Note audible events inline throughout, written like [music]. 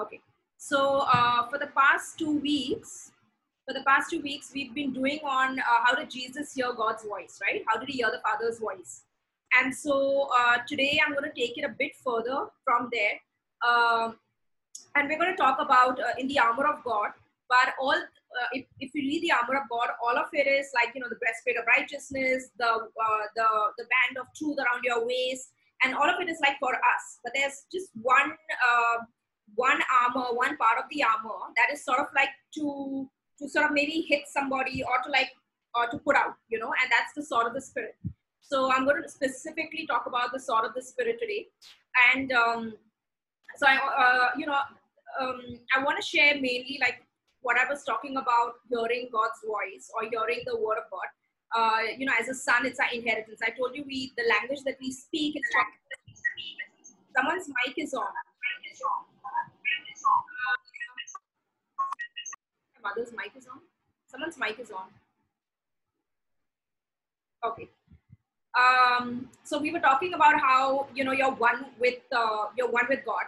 Okay. So uh, for the past two weeks, for the past two weeks, we've been doing on uh, how did Jesus hear God's voice, right? How did he hear the Father's voice? And so uh, today I'm going to take it a bit further from there. Um, and we're going to talk about uh, in the armor of God. But all, uh, if, if you read the armor of God, all of it is like you know the breastplate of righteousness, the uh, the the band of truth around your waist, and all of it is like for us. But there's just one one armor, one part of the armor that is sort of like to to sort of maybe hit somebody or to like or to put out, you know, and that's the sword of the spirit. So I'm going to specifically talk about the sword of the spirit today, and um, so I, uh, you know, um, I want to share mainly like what I was talking about, hearing God's voice or hearing the word of God. Uh, you know, as a son, it's our inheritance. I told you we the language that we speak. Someone's mic is on. My mother's mic is on. Someone's mic is on. Okay. Um, so we were talking about how you know you're one with uh, you're one with God,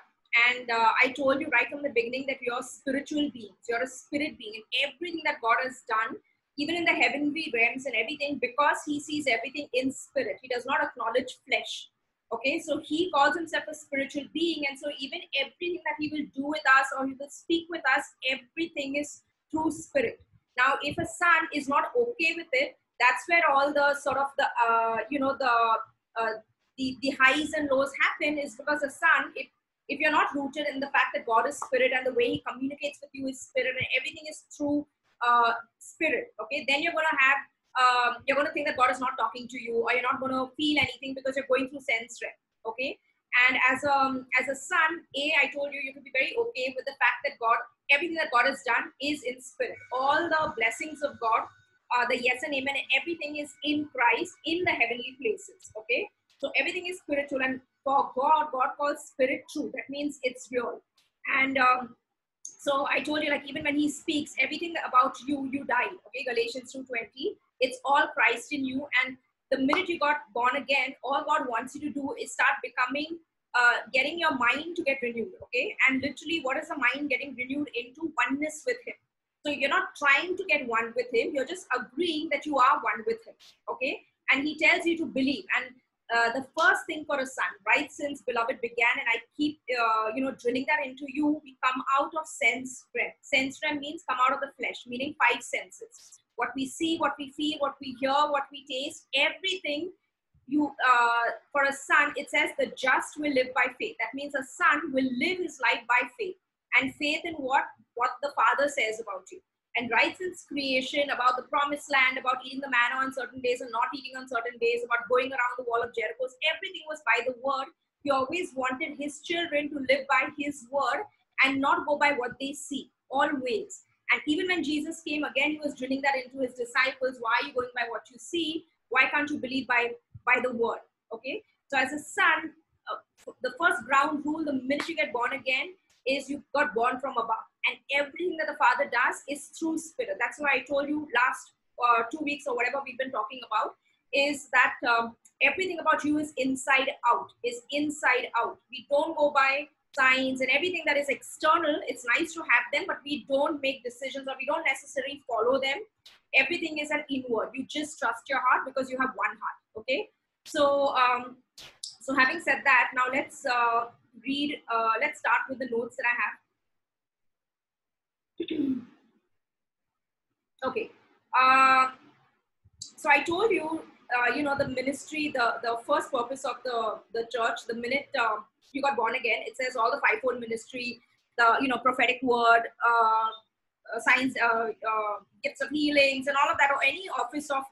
and uh, I told you right from the beginning that you're spiritual beings. You're a spirit being, and everything that God has done, even in the heavenly realms and everything, because He sees everything in spirit. He does not acknowledge flesh. Okay, so he calls himself a spiritual being, and so even everything that he will do with us or he will speak with us, everything is through spirit. Now, if a son is not okay with it, that's where all the sort of the uh, you know the uh, the the highs and lows happen. Is because a son, if if you're not rooted in the fact that God is spirit and the way He communicates with you is spirit and everything is through uh, spirit, okay, then you're gonna have um, you're going to think that God is not talking to you, or you're not going to feel anything because you're going through sense rep. Okay, and as a um, as a son, a I told you you could be very okay with the fact that God, everything that God has done is in spirit. All the blessings of God, uh, the yes and amen, everything is in Christ in the heavenly places. Okay, so everything is spiritual, and for God, God calls spirit true. That means it's real, and um, so I told you, like, even when he speaks, everything about you, you died. Okay, Galatians 2.20. It's all Christ in you. And the minute you got born again, all God wants you to do is start becoming, uh, getting your mind to get renewed. Okay, and literally, what is the mind getting renewed into oneness with Him? So you're not trying to get one with Him. You're just agreeing that you are one with Him. Okay, and He tells you to believe. And uh, the first thing for a son, right since beloved began, and I keep uh, you know drilling that into you. We come out of sense realm. Sense realm means come out of the flesh, meaning five senses. What we see, what we feel, what we hear, what we taste, everything. You uh, for a son, it says the just will live by faith. That means a son will live his life by faith, and faith in what what the Father says about you and right since creation about the promised land, about eating the manna on certain days and not eating on certain days, about going around the wall of Jericho, everything was by the word. He always wanted his children to live by his word and not go by what they see, always. And even when Jesus came again, he was drilling that into his disciples. Why are you going by what you see? Why can't you believe by, by the word? Okay. So as a son, uh, the first ground rule, the minute you get born again, is you got born from above. And everything that the father does is through spirit. That's why i told you last uh, two weeks or whatever we've been talking about is that um, everything about you is inside out is inside out. We don't go by signs and everything that is external it's nice to have them but we don't make decisions or we don't necessarily follow them. Everything is an inward. You just trust your heart because you have one heart okay? So um so having said that now let's uh, read uh, let's start with the notes that i have [clears throat] okay. Uh, so I told you, uh, you know, the ministry, the, the first purpose of the, the church, the minute uh, you got born again, it says all the fivefold ministry, the, you know, prophetic word, uh, uh, signs, uh, gifts of healings and all of that, or any office of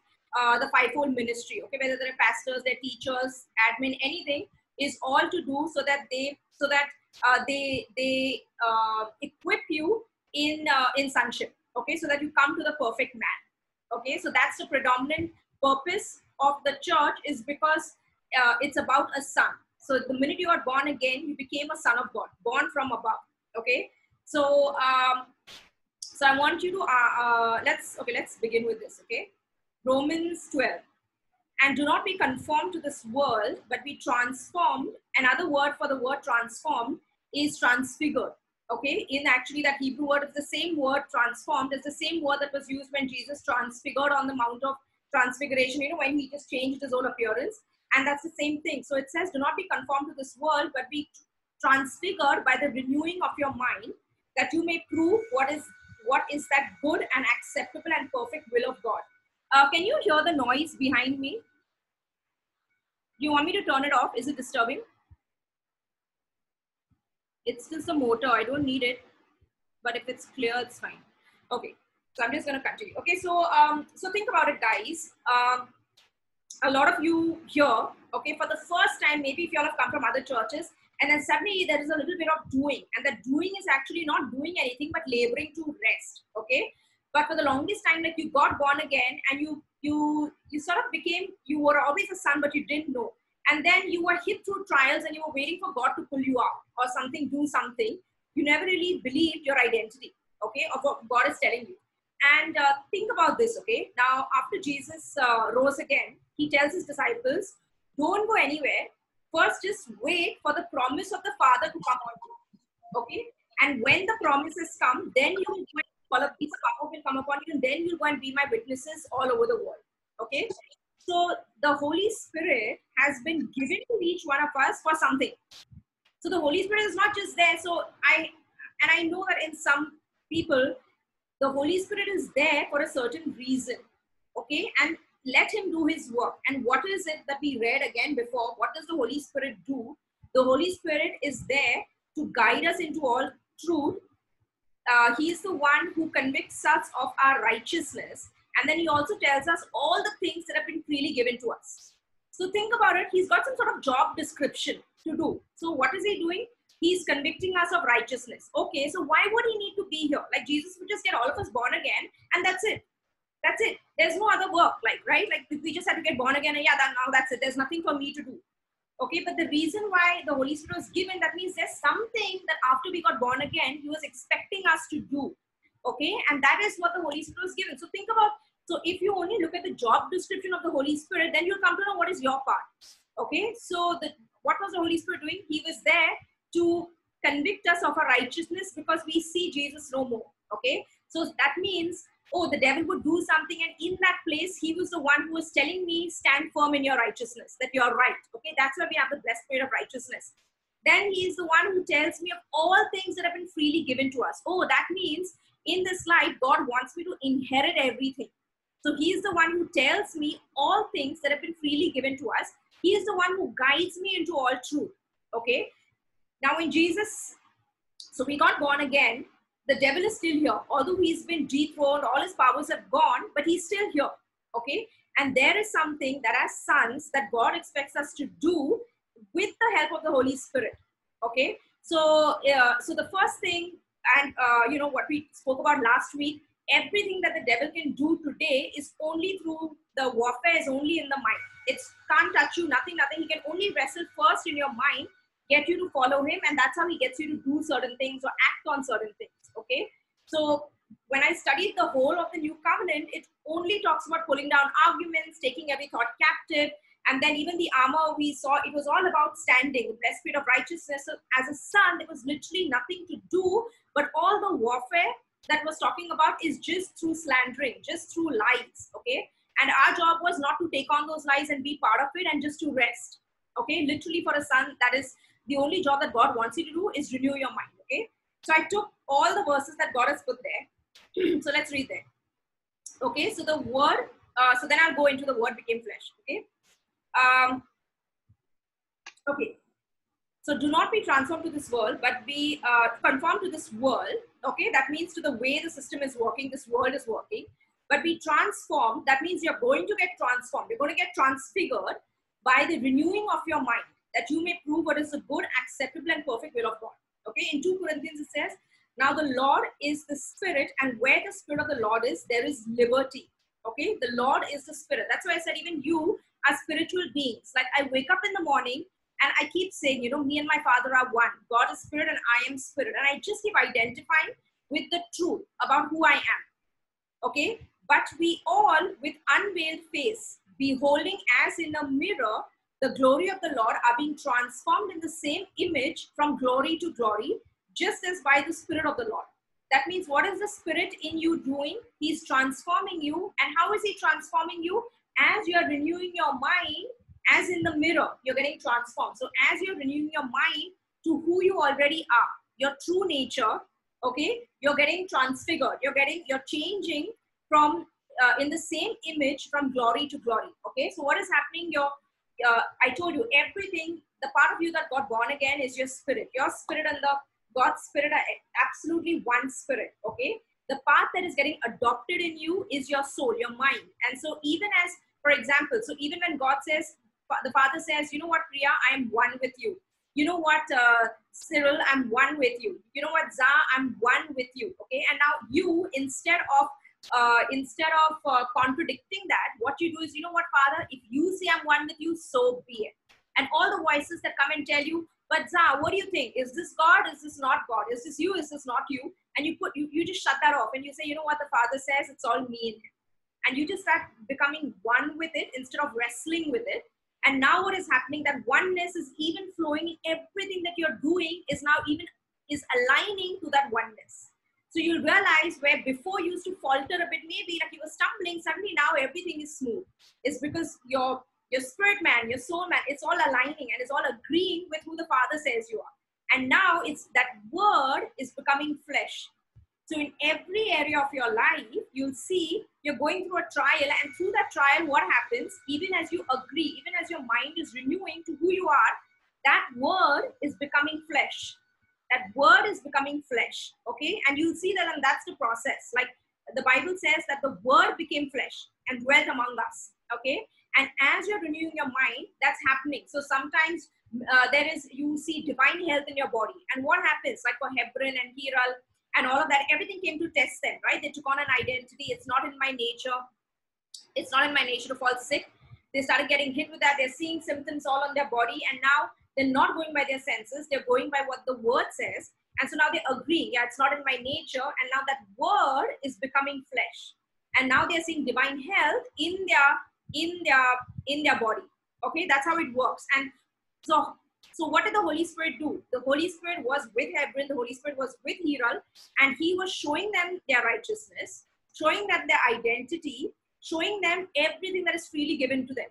the fivefold ministry, okay, whether they're pastors, they're teachers, admin, anything, is all to do so that they, so that they, they equip you in uh, in sonship okay? So that you come to the perfect man okay? So that's the predominant purpose of the church is because uh, it's about a son. So the minute you are born again you became a son of god born from above okay? So um, so i want you to uh, uh, let's okay let's begin with this okay? Romans 12 and do not be conformed to this world but be transformed another word for the word transformed is transfigured Okay, in actually that Hebrew word is the same word transformed, is the same word that was used when Jesus transfigured on the Mount of Transfiguration, you know, when he just changed his own appearance. And that's the same thing. So it says, do not be conformed to this world, but be transfigured by the renewing of your mind, that you may prove what is what is that good and acceptable and perfect will of God. Uh, can you hear the noise behind me? You want me to turn it off? Is it disturbing? It's just a motor. I don't need it. But if it's clear, it's fine. Okay. So I'm just going to continue. Okay. So, um, so think about it, guys. Um, a lot of you here, okay, for the first time, maybe if you all have come from other churches, and then suddenly there is a little bit of doing, and that doing is actually not doing anything but laboring to rest, okay? But for the longest time, like you got born again, and you you you sort of became you were always a son, but you didn't know, and then you were hit through trials, and you were waiting for God to pull you out or something, do something. You never really believed your identity, okay, of what God is telling you. And uh, think about this, okay? Now, after Jesus uh, rose again, he tells his disciples, don't go anywhere. First, just wait for the promise of the Father to come on you. Okay? And when the promises come, then you will go and follow these power will come upon you, and then you'll go and be my witnesses all over the world. Okay? So the Holy Spirit has been given to each one of us for something. So the Holy Spirit is not just there. So I and I know that in some people, the Holy Spirit is there for a certain reason. Okay, and let him do his work. And what is it that we read again before? What does the Holy Spirit do? The Holy Spirit is there to guide us into all truth. Uh, he is the one who convicts us of our righteousness. And then he also tells us all the things that have been freely given to us. So think about it. He's got some sort of job description to do. So what is he doing? He's convicting us of righteousness. Okay, so why would he need to be here? Like Jesus would just get all of us born again and that's it. That's it. There's no other work, like, right? Like, we just had to get born again, and yeah, that, now that's it. There's nothing for me to do. Okay, but the reason why the Holy Spirit was given, that means there's something that after we got born again, He was expecting us to do. Okay, and that is what the Holy Spirit was given. So think about, so if you only look at the job description of the Holy Spirit, then you'll come to know what is your part. Okay, so the, what was the Holy Spirit doing? He was there to convict us of our righteousness because we see Jesus no more. Okay, so that means oh, the devil would do something. And in that place, he was the one who was telling me, stand firm in your righteousness, that you're right. Okay, that's why we have the blessed spirit of righteousness. Then he is the one who tells me of all things that have been freely given to us. Oh, that means in this life, God wants me to inherit everything. So he is the one who tells me all things that have been freely given to us. He is the one who guides me into all truth. Okay. Now, in Jesus, so we got born again the devil is still here. Although he's been dethroned, all his powers have gone, but he's still here. Okay? And there is something that as sons that God expects us to do with the help of the Holy Spirit. Okay? So, uh, so the first thing, and uh, you know what we spoke about last week, everything that the devil can do today is only through the warfare is only in the mind. It can't touch you, nothing, nothing. He can only wrestle first in your mind, get you to follow him, and that's how he gets you to do certain things or act on certain things. Okay. So when I studied the whole of the new covenant, it only talks about pulling down arguments, taking every thought captive, and then even the armor we saw, it was all about standing, the spirit of righteousness. So as a son, there was literally nothing to do, but all the warfare that was talking about is just through slandering, just through lies. Okay. And our job was not to take on those lies and be part of it and just to rest. Okay. Literally for a son, that is the only job that God wants you to do is renew your mind. So I took all the verses that God has put there. [clears throat] so let's read there. Okay, so the word, uh, so then I'll go into the word became flesh. Okay. Um, okay. So do not be transformed to this world, but be uh, conformed to this world. Okay, that means to the way the system is working, this world is working. But be transformed, that means you're going to get transformed. You're going to get transfigured by the renewing of your mind, that you may prove what is the good, acceptable, and perfect will of God. Okay, in 2 Corinthians it says, Now the Lord is the Spirit, and where the Spirit of the Lord is, there is liberty. Okay, the Lord is the Spirit. That's why I said, even you are spiritual beings. Like I wake up in the morning and I keep saying, you know, me and my Father are one. God is Spirit and I am Spirit. And I just keep identifying with the truth about who I am. Okay, but we all, with unveiled face, beholding as in a mirror the glory of the Lord are being transformed in the same image from glory to glory, just as by the Spirit of the Lord. That means what is the Spirit in you doing? He's transforming you. And how is He transforming you? As you are renewing your mind, as in the mirror, you're getting transformed. So as you're renewing your mind to who you already are, your true nature, okay, you're getting transfigured. You're getting, you're changing from uh, in the same image from glory to glory. Okay, so what is happening? Your, uh, I told you everything. The part of you that got born again is your spirit. Your spirit and the God's spirit are absolutely one spirit. Okay, the part that is getting adopted in you is your soul, your mind. And so even as, for example, so even when God says, the Father says, you know what, Priya, I am one with you. You know what, uh, Cyril, I'm one with you. You know what, Za, I'm one with you. Okay, and now you, instead of uh, instead of uh, contradicting that, what you do is, you know what, Father, if you say I'm one with you, so be it. And all the voices that come and tell you, but Za, what do you think? Is this God? Is this not God? Is this you? Is this not you? And you put you, you just shut that off and you say, you know what, the Father says, it's all me and him. And you just start becoming one with it instead of wrestling with it. And now what is happening? That oneness is even flowing everything that you're doing is now even is aligning to that oneness. So you'll realize where before you used to falter a bit, maybe like you were stumbling, suddenly now everything is smooth. It's because your your spirit man, your soul man, it's all aligning and it's all agreeing with who the Father says you are. And now it's that word is becoming flesh. So in every area of your life, you'll see you're going through a trial, and through that trial, what happens? Even as you agree, even as your mind is renewing to who you are, that word is becoming flesh that word is becoming flesh okay? And you'll see that and that's the process. Like the bible says that the word became flesh and dwelt among us okay? And as you're renewing your mind that's happening. So sometimes uh, there is you see divine health in your body. And what happens? Like for hebron and hiral and all of that everything came to test them right? They took on an identity. It's not in my nature. It's not in my nature to fall sick. They started getting hit with that. They're seeing symptoms all on their body. And now they're not going by their senses, they're going by what the word says. And so now they agree, yeah, it's not in my nature. And now that word is becoming flesh. And now they're seeing divine health in their in their in their body. Okay, that's how it works. And so so what did the Holy Spirit do? The Holy Spirit was with Hebron, the Holy Spirit was with Hiral, and he was showing them their righteousness, showing them their identity, showing them everything that is freely given to them.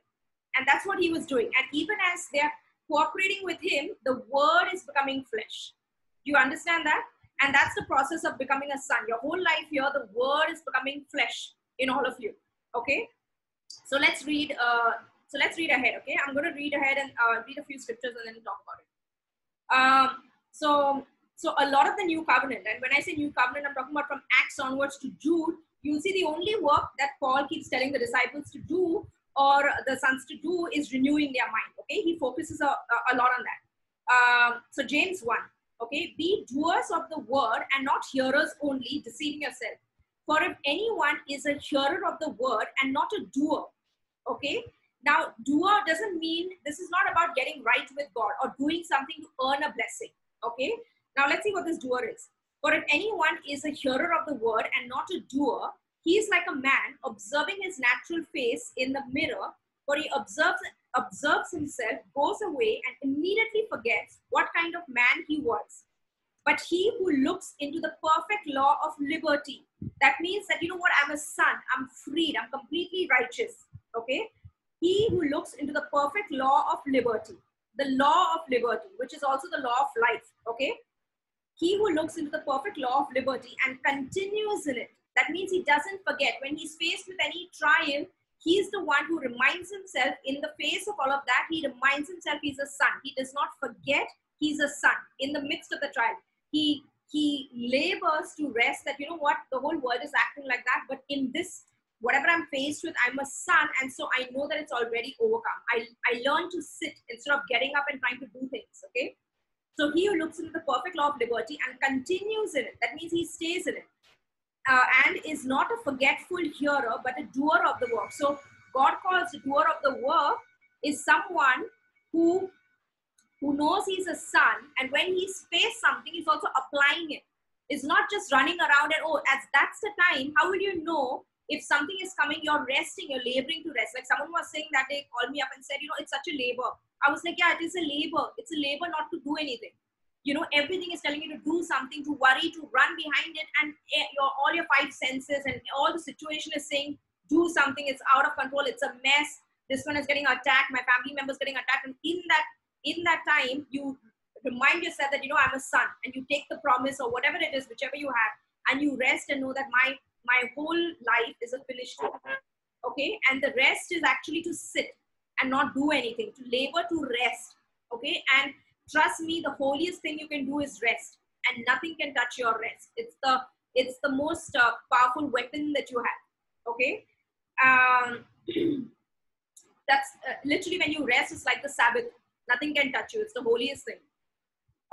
And that's what he was doing. And even as they're cooperating with him, the word is becoming flesh. Do you understand that? And that's the process of becoming a son. Your whole life here, the word is becoming flesh in all of you. Okay. So let's read. Uh, so let's read ahead. Okay, I'm going to read ahead and uh, read a few scriptures and then talk about it. Um, so, so a lot of the new covenant, and when I say new covenant, I'm talking about from Acts onwards to Jude. You'll see the only work that Paul keeps telling the disciples to do or the sons to do is renewing their mind. Okay, he focuses a, a, lot on that. Um, so James 1, okay, be doers of the word and not hearers only, deceiving yourself. For if anyone is a hearer of the word and not a doer, okay, now doer doesn't mean this is not about getting right with God or doing something to earn a blessing, okay. Now let's see what this doer is. For if anyone is a hearer of the word and not a doer, he is like a man observing his natural face in the mirror, for he observes, observes himself, goes away, and immediately forgets what kind of man he was. But he who looks into the perfect law of liberty, that means that, you know what, I'm a son, I'm freed, I'm completely righteous. Okay? He who looks into the perfect law of liberty, the law of liberty, which is also the law of life. Okay? He who looks into the perfect law of liberty and continues in it, that means he doesn't forget. When he's faced with any trial, he's the one who reminds himself in the face of all of that, he reminds himself he's a son. He does not forget he's a son in the midst of the trial. He he labors to rest that you know what the whole world is acting like that, but in this whatever I'm faced with, I'm a son, and so I know that it's already overcome. I I learn to sit instead of getting up and trying to do things. Okay. So he who looks into the perfect law of liberty and continues in it, that means he stays in it uh, and is not a forgetful hearer, but a doer of the work. So God calls the doer of the work is someone who who knows he's a son, and when he's faced something, he's also applying it. It's not just running around and oh, as that's the time. How will you know if something is coming? You're resting, you're laboring to rest. Like someone was saying that they called me up and said, you know, it's such a labor. I was like, yeah, it is a labor. It's a labor not to do anything you know everything is telling you to do something to worry to run behind it and eh, your five senses and all the situation is saying do something it's out of control it's a mess. This one is getting attacked my family members getting attacked and in that in that time you remind yourself that you know i'm a son and you take the promise or whatever it is whichever you have and you rest and know that my my whole life is a finished okay? And the rest is actually to sit and not do anything to labor to rest okay? And trust me the holiest thing you can do is rest and nothing can touch your rest. It's the it's the most uh, powerful weapon that you have okay? Um, [clears throat] that's uh, literally when you rest it's like the sabbath. Nothing can touch you. It's the holiest thing.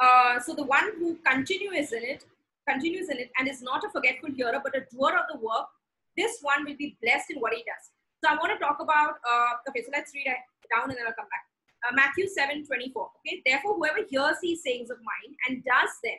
Uh, so the one who continues in it continues in it and is not a forgetful hearer but a doer of the work this one will be blessed in what he does. So i want to talk about uh, okay so let's read it down and then i'll come back. Uh, matthew 7 24 okay? Therefore whoever hears these sayings of mine and does them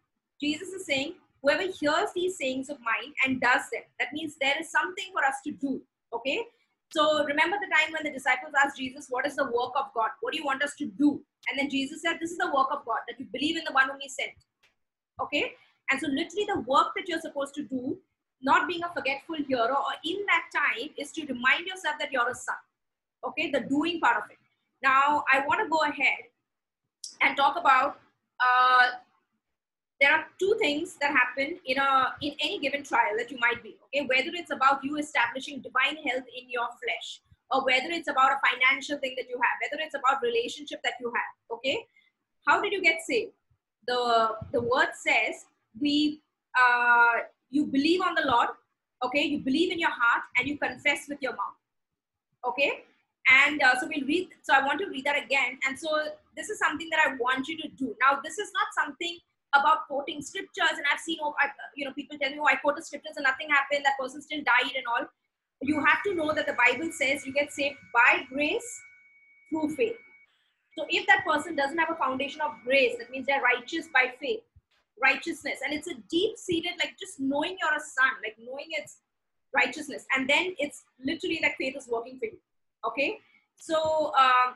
Jesus is saying, whoever hears these sayings of mine and does them, that means there is something for us to do. Okay, so remember the time when the disciples asked Jesus, What is the work of God? What do you want us to do? And then Jesus said, This is the work of God, that you believe in the one whom He sent. Okay? And so, literally, the work that you're supposed to do, not being a forgetful hero or in that time, is to remind yourself that you're a son. Okay? The doing part of it. Now, I want to go ahead and talk about. Uh, there are two things that happen in a in any given trial that you might be okay whether it's about you establishing divine health in your flesh or whether it's about a financial thing that you have, whether it's about relationship that you have. Okay, how did you get saved? The the word says we uh, you believe on the Lord. Okay, you believe in your heart and you confess with your mouth. Okay, and uh, so we'll read. So I want to read that again. And so this is something that I want you to do. Now this is not something about quoting scriptures and I've seen, oh, you know, people tell me, oh, I quoted scriptures and nothing happened. That person still died and all you have to know that the Bible says you get saved by grace through faith. So if that person doesn't have a foundation of grace, that means they're righteous by faith, righteousness. And it's a deep seated, like just knowing you're a son, like knowing it's righteousness. And then it's literally like faith is working for you. Okay. So, um,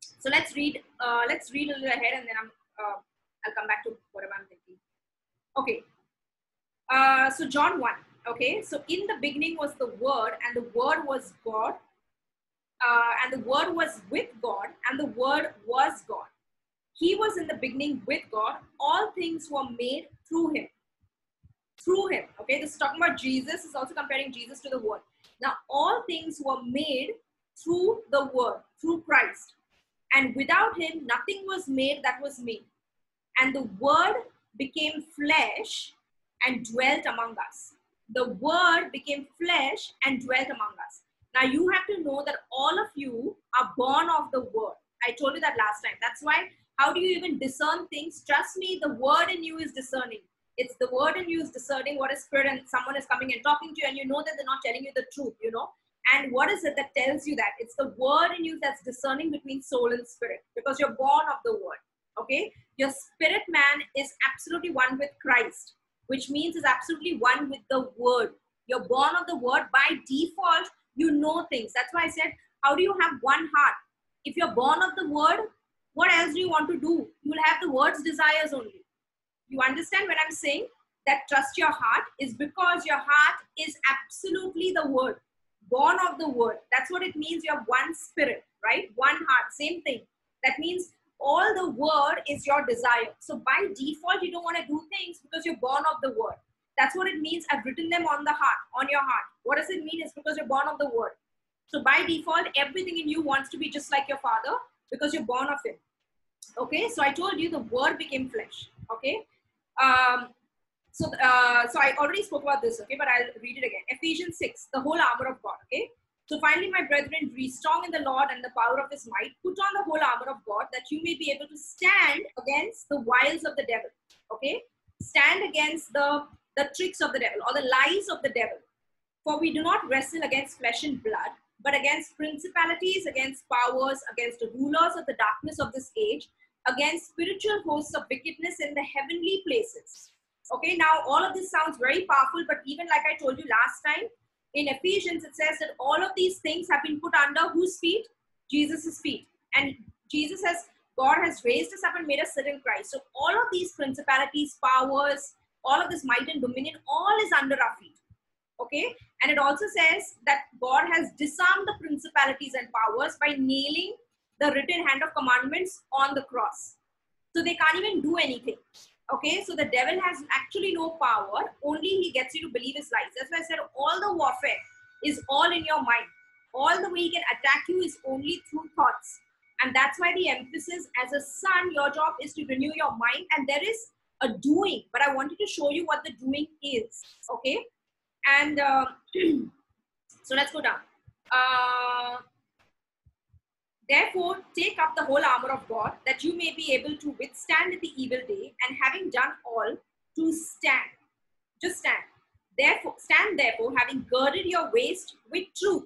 so let's read, uh, let's read a little ahead and then I'm, uh, I'll come back to whatever I'm thinking. Okay. Uh, so John 1. Okay, so in the beginning was the Word, and the Word was God, uh, and the Word was with God, and the Word was God. He was in the beginning with God. All things were made through Him. Through Him. Okay, this is talking about Jesus, is also comparing Jesus to the Word. Now, all things were made through the Word, through Christ. And without Him, nothing was made that was made. And the Word became flesh and dwelt among us the word became flesh and dwelt among us. Now you have to know that all of you are born of the word. I told you that last time. That's why how do you even discern things? Trust me, the word in you is discerning. It's the word in you is discerning what is spirit and someone is coming and talking to you and you know that they're not telling you the truth, you know. And what is it that tells you that? It's the word in you that's discerning between soul and spirit because you're born of the word. Okay? Your spirit man is absolutely one with Christ which means is absolutely one with the word. You're born of the word by default, you know things. That's why I said, how do you have one heart? If you're born of the word, what else do you want to do? You will have the word's desires only. You understand what I'm saying? That trust your heart is because your heart is absolutely the word, born of the word. That's what it means. You have one spirit, right? One heart, same thing. That means all the word is your desire. So by default, you don't want to do things because you're born of the word. That's what it means. I've written them on the heart, on your heart. What does it mean? It's because you're born of the word. So by default, everything in you wants to be just like your father because you're born of him. Okay, so I told you the word became flesh. Okay, um, so uh, so I already spoke about this. Okay, but I'll read it again. Ephesians six, the whole armor of God. Okay, So finally, my brethren, be strong in the Lord and the power of his might. Put on the whole armor of God that you may be able to stand against the wiles of the devil. Okay? Stand against the, the tricks of the devil or the lies of the devil. For we do not wrestle against flesh and blood, but against principalities, against powers, against the rulers of the darkness of this age, against spiritual hosts of wickedness in the heavenly places. Okay, now all of this sounds very powerful, but even like I told you last time, in Ephesians, it says that all of these things have been put under whose feet? Jesus' feet. And Jesus has, God has raised us up and made us sit in Christ. So all of these principalities, powers, all of this might and dominion, all is under our feet. Okay? And it also says that God has disarmed the principalities and powers by nailing the written hand of commandments on the cross. So they can't even do anything. Okay, so the devil has actually no power, only he gets you to believe his lies. That's why I said all the warfare is all in your mind. All the way he can attack you is only through thoughts. And that's why the emphasis as a son, your job is to renew your mind, and there is a doing. But I wanted to show you what the doing is. Okay, and uh, [clears throat] so let's go down. Uh, Therefore, take up the whole armor of God, that you may be able to withstand the evil day, and having done all, to stand. Just stand. Therefore, stand therefore, having girded your waist with truth.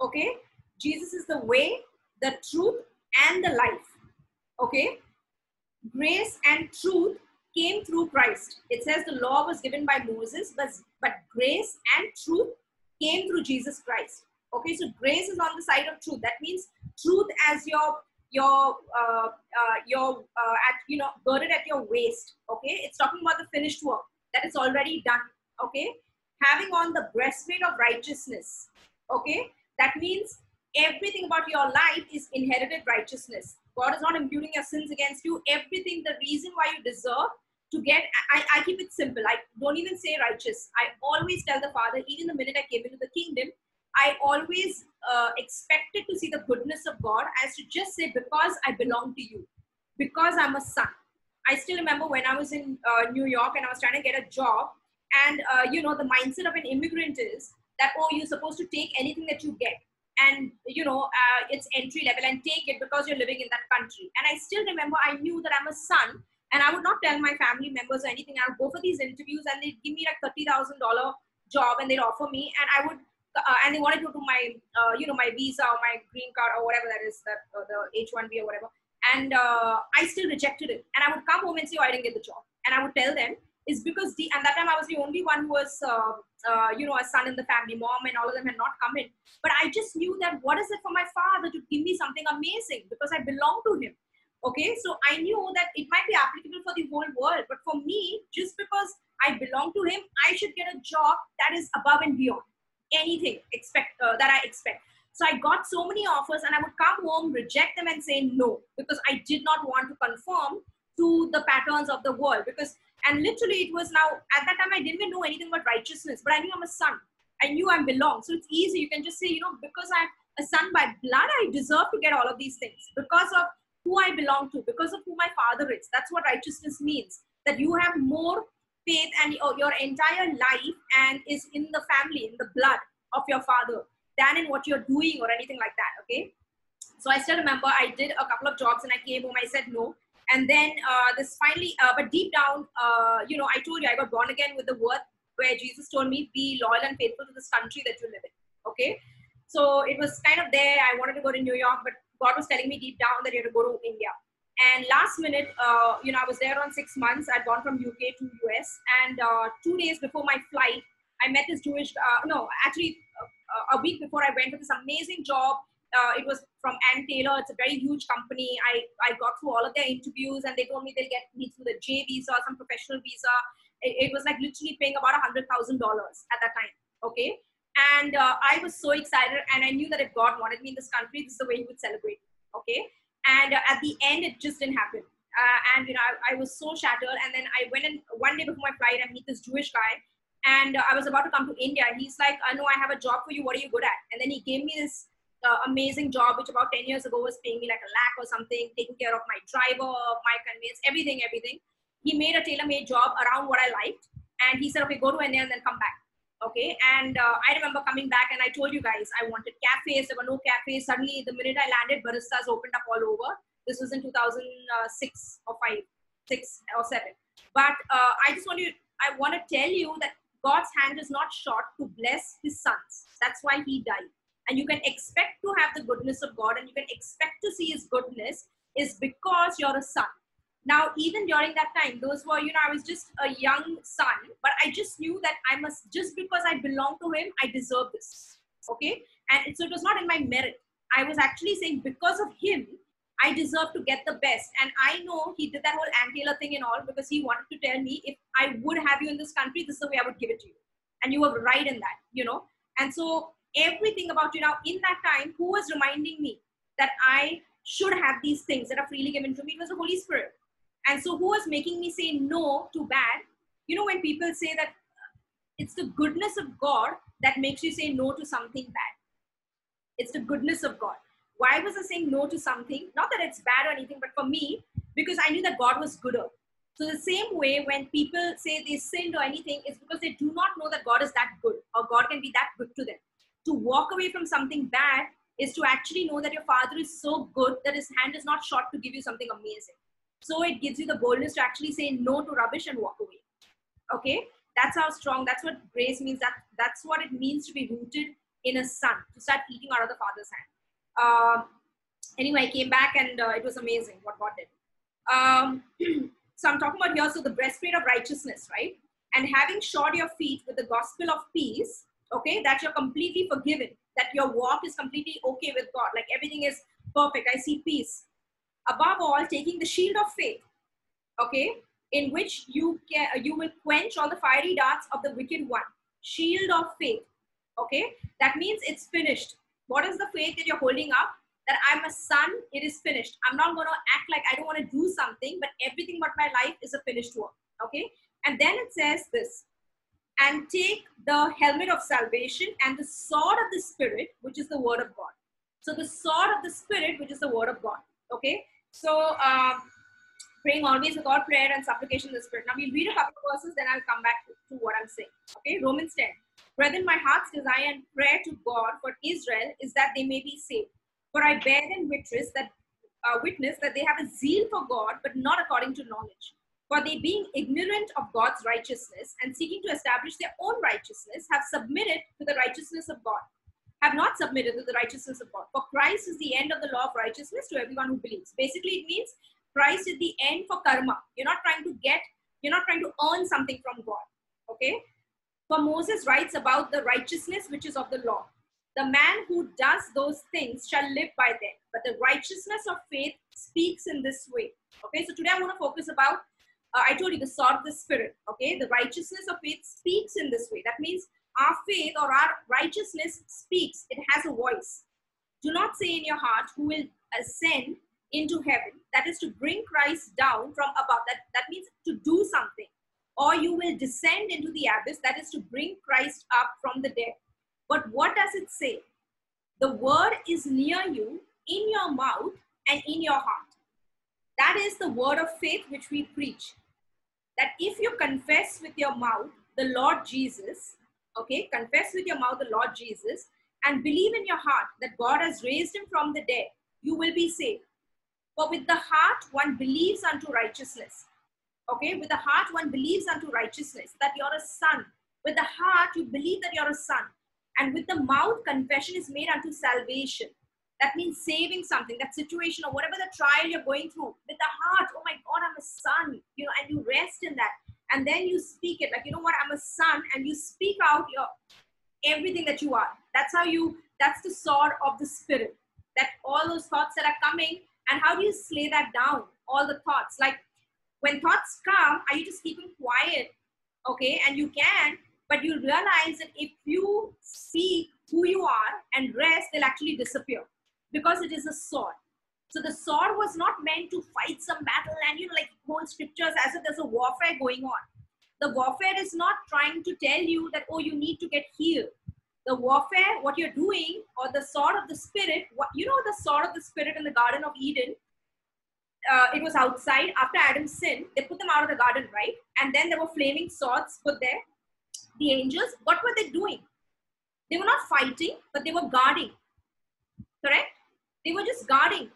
Okay? Jesus is the way, the truth, and the life. Okay? Grace and truth came through Christ. It says the law was given by Moses, but, but grace and truth came through Jesus Christ. Okay, so grace is on the side of truth. That means truth as your your uh, uh, your uh, at you know girded at your waist. Okay, it's talking about the finished work that is already done. Okay, having on the breastplate of righteousness. Okay, that means everything about your life is inherited righteousness. God is not imputing your sins against you. Everything, the reason why you deserve to get, I, I keep it simple. I don't even say righteous. I always tell the Father, even the minute I came into the kingdom, I always uh, expected to see the goodness of God as to just say, because I belong to you, because I'm a son. I still remember when I was in uh, New York and I was trying to get a job, and uh, you know, the mindset of an immigrant is that, oh, you're supposed to take anything that you get. And you know, uh, it's entry level and take it because you're living in that country. And I still remember I knew that I'm a son, and I would not tell my family members or anything. I would go for these interviews and they'd give me like $30,000 job and they'd offer me, and I would uh, and they wanted to do my uh, you know my visa or my green card or whatever that is that uh, the h1b or whatever. And uh, i still rejected it. And i would come home and say oh, i didn't get the job. And i would tell them it's because the and that time i was the only one who was uh, uh, you know a son in the family mom and all of them had not come in. But i just knew that what is it for my father to give me something amazing because i belong to him. Okay? So i knew that it might be applicable for the whole world but for me just because i belong to him i should get a job that is above and beyond anything expect uh, that I expect. So I got so many offers and I would come home, reject them and say no because I did not want to conform to the patterns of the world because and literally it was now at that time I didn't even know anything about righteousness, but I knew I'm a son. I knew I belong. So it's easy. You can just say, you know, because I'm a son by blood, I deserve to get all of these things because of who I belong to, because of who my father is. That's what righteousness means. That you have more faith and your entire life and is in the family, in the blood of your father than in what you're doing or anything like that. Okay. So I still remember I did a couple of jobs and I came home. I said no. And then uh, this finally, uh, but deep down, uh, you know, I told you I got born again with the word where Jesus told me, be loyal and faithful to this country that you live in. Okay. So it was kind of there. I wanted to go to New York, but God was telling me deep down that you have to go to India. And last minute, uh, you know, I was there on six months. I'd gone from UK to US, and uh, two days before my flight, I met this Jewish. Uh, no, actually, uh, a week before, I went for this amazing job. Uh, it was from Ann Taylor. It's a very huge company. I, I got through all of their interviews, and they told me they'll get me through the J visa, some professional visa. It, it was like literally paying about a hundred thousand dollars at that time. Okay, and uh, I was so excited, and I knew that if God wanted me in this country, this is the way He would celebrate. Okay, and uh, at the end it just didn't happen. Uh, and you know I, I, was so shattered. And then i went in one day before my flight i meet this jewish guy. And uh, i was about to come to india. He's like i know i have a job for you. What are you good at? And then he gave me this uh, amazing job which about 10 years ago was paying me like a lakh or something taking care of my driver my conveyance everything everything. He made a tailor-made job around what i liked. And he said okay go to india and then come back Okay, and uh, I remember coming back and I told you guys I wanted cafes. There were no cafes. Suddenly, the minute I landed, baristas opened up all over. This was in 2006 or five, six or seven. But uh, I just want you, I want to tell you that God's hand is not short to bless His sons. That's why He died. And you can expect to have the goodness of God, and you can expect to see His goodness is because you're a son. Now, even during that time, those were, you know, I was just a young son, but I just knew that I must, just because I belong to him, I deserve this. Okay. And so it was not in my merit. I was actually saying, because of him, I deserve to get the best. And I know he did that whole Ann Taylor thing and all because he wanted to tell me if I would have you in this country, this is the way I would give it to you. And you were right in that, you know. And so everything about you now, in that time, who was reminding me that I should have these things that are freely given to me? It was the Holy Spirit and so, who was making me say no to bad? You know, when people say that it's the goodness of God that makes you say no to something bad. It's the goodness of God. Why was I saying no to something? Not that it's bad or anything, but for me, because I knew that God was gooder. So, the same way when people say they sinned or anything, it's because they do not know that God is that good or God can be that good to them. To walk away from something bad is to actually know that your Father is so good that his hand is not short to give you something amazing. So it gives you the boldness to actually say no to rubbish and walk away. Okay, that's how strong. That's what grace means. That that's what it means to be rooted in a son to start eating out of the father's hand. Um, anyway, I came back and uh, it was amazing what God did. Um, [clears throat] so I'm talking about here. So the breastplate of righteousness, right? And having shod your feet with the gospel of peace. Okay, that you're completely forgiven. That your walk is completely okay with God. Like everything is perfect. I see peace above all taking the shield of faith okay in which you can you will quench all the fiery darts of the wicked one. Shield of faith okay? That means it's finished. What is the faith that you're holding up? That i'm a son it is finished. I'm not going to act like i don't want to do something but everything but my life is a finished work okay? And then it says this and take the helmet of salvation and the sword of the spirit which is the word of god. So the sword of the spirit which is the word of god okay so, um, praying always with without prayer and supplication in the Spirit. Now, we'll read a couple of verses, then I'll come back to, to what I'm saying. Okay, Romans 10. Brethren, my heart's desire and prayer to God for Israel is that they may be saved. For I bear them witness that uh, witness that they have a zeal for God, but not according to knowledge. For they, being ignorant of God's righteousness and seeking to establish their own righteousness, have submitted to the righteousness of God have not submitted to the righteousness of God. For Christ is the end of the law of righteousness to everyone who believes. Basically, it means Christ is the end for karma. You're not trying to get, you're not trying to earn something from God. Okay? For Moses writes about the righteousness which is of the law. The man who does those things shall live by them. But the righteousness of faith speaks in this way. Okay, so today I want to focus about, uh, I told you the sword of the spirit. Okay, the righteousness of faith speaks in this way. That means our faith or our righteousness speaks, it has a voice. Do not say in your heart, who will ascend into heaven. That is to bring Christ down from above. That, that means to do something. Or you will descend into the abyss. That is to bring Christ up from the dead. But what does it say? The word is near you, in your mouth and in your heart. That is the word of faith which we preach. That if you confess with your mouth the Lord Jesus okay, confess with your mouth the Lord Jesus and believe in your heart that God has raised him from the dead, you will be saved. For with the heart one believes unto righteousness. Okay, with the heart one believes unto righteousness that you're a son. With the heart you believe that you're a son. And with the mouth confession is made unto salvation. That means saving something, that situation or whatever the trial you're going through. With the heart, oh my God, I'm a son, you know, and you rest in that and then you speak it. Like you know what? I'm a son and you speak out your everything that you are. That's how you that's the sword of the spirit. That all those thoughts that are coming and how do you slay that down? All the thoughts. Like when thoughts come are you just keeping quiet? Okay and you can but you realize that if you speak who you are and rest they'll actually disappear because it is a sword so the sword was not meant to fight some battle and, you know, like whole scriptures as if there's a warfare going on. The warfare is not trying to tell you that, oh, you need to get healed. The warfare, what you're doing, or the sword of the spirit, what, you know, the sword of the spirit in the Garden of Eden, uh, it was outside after Adam's sin. They put them out of the garden, right? And then there were flaming swords put there. the angels, what were they doing? They were not fighting, but they were guarding. Correct? They were just guarding.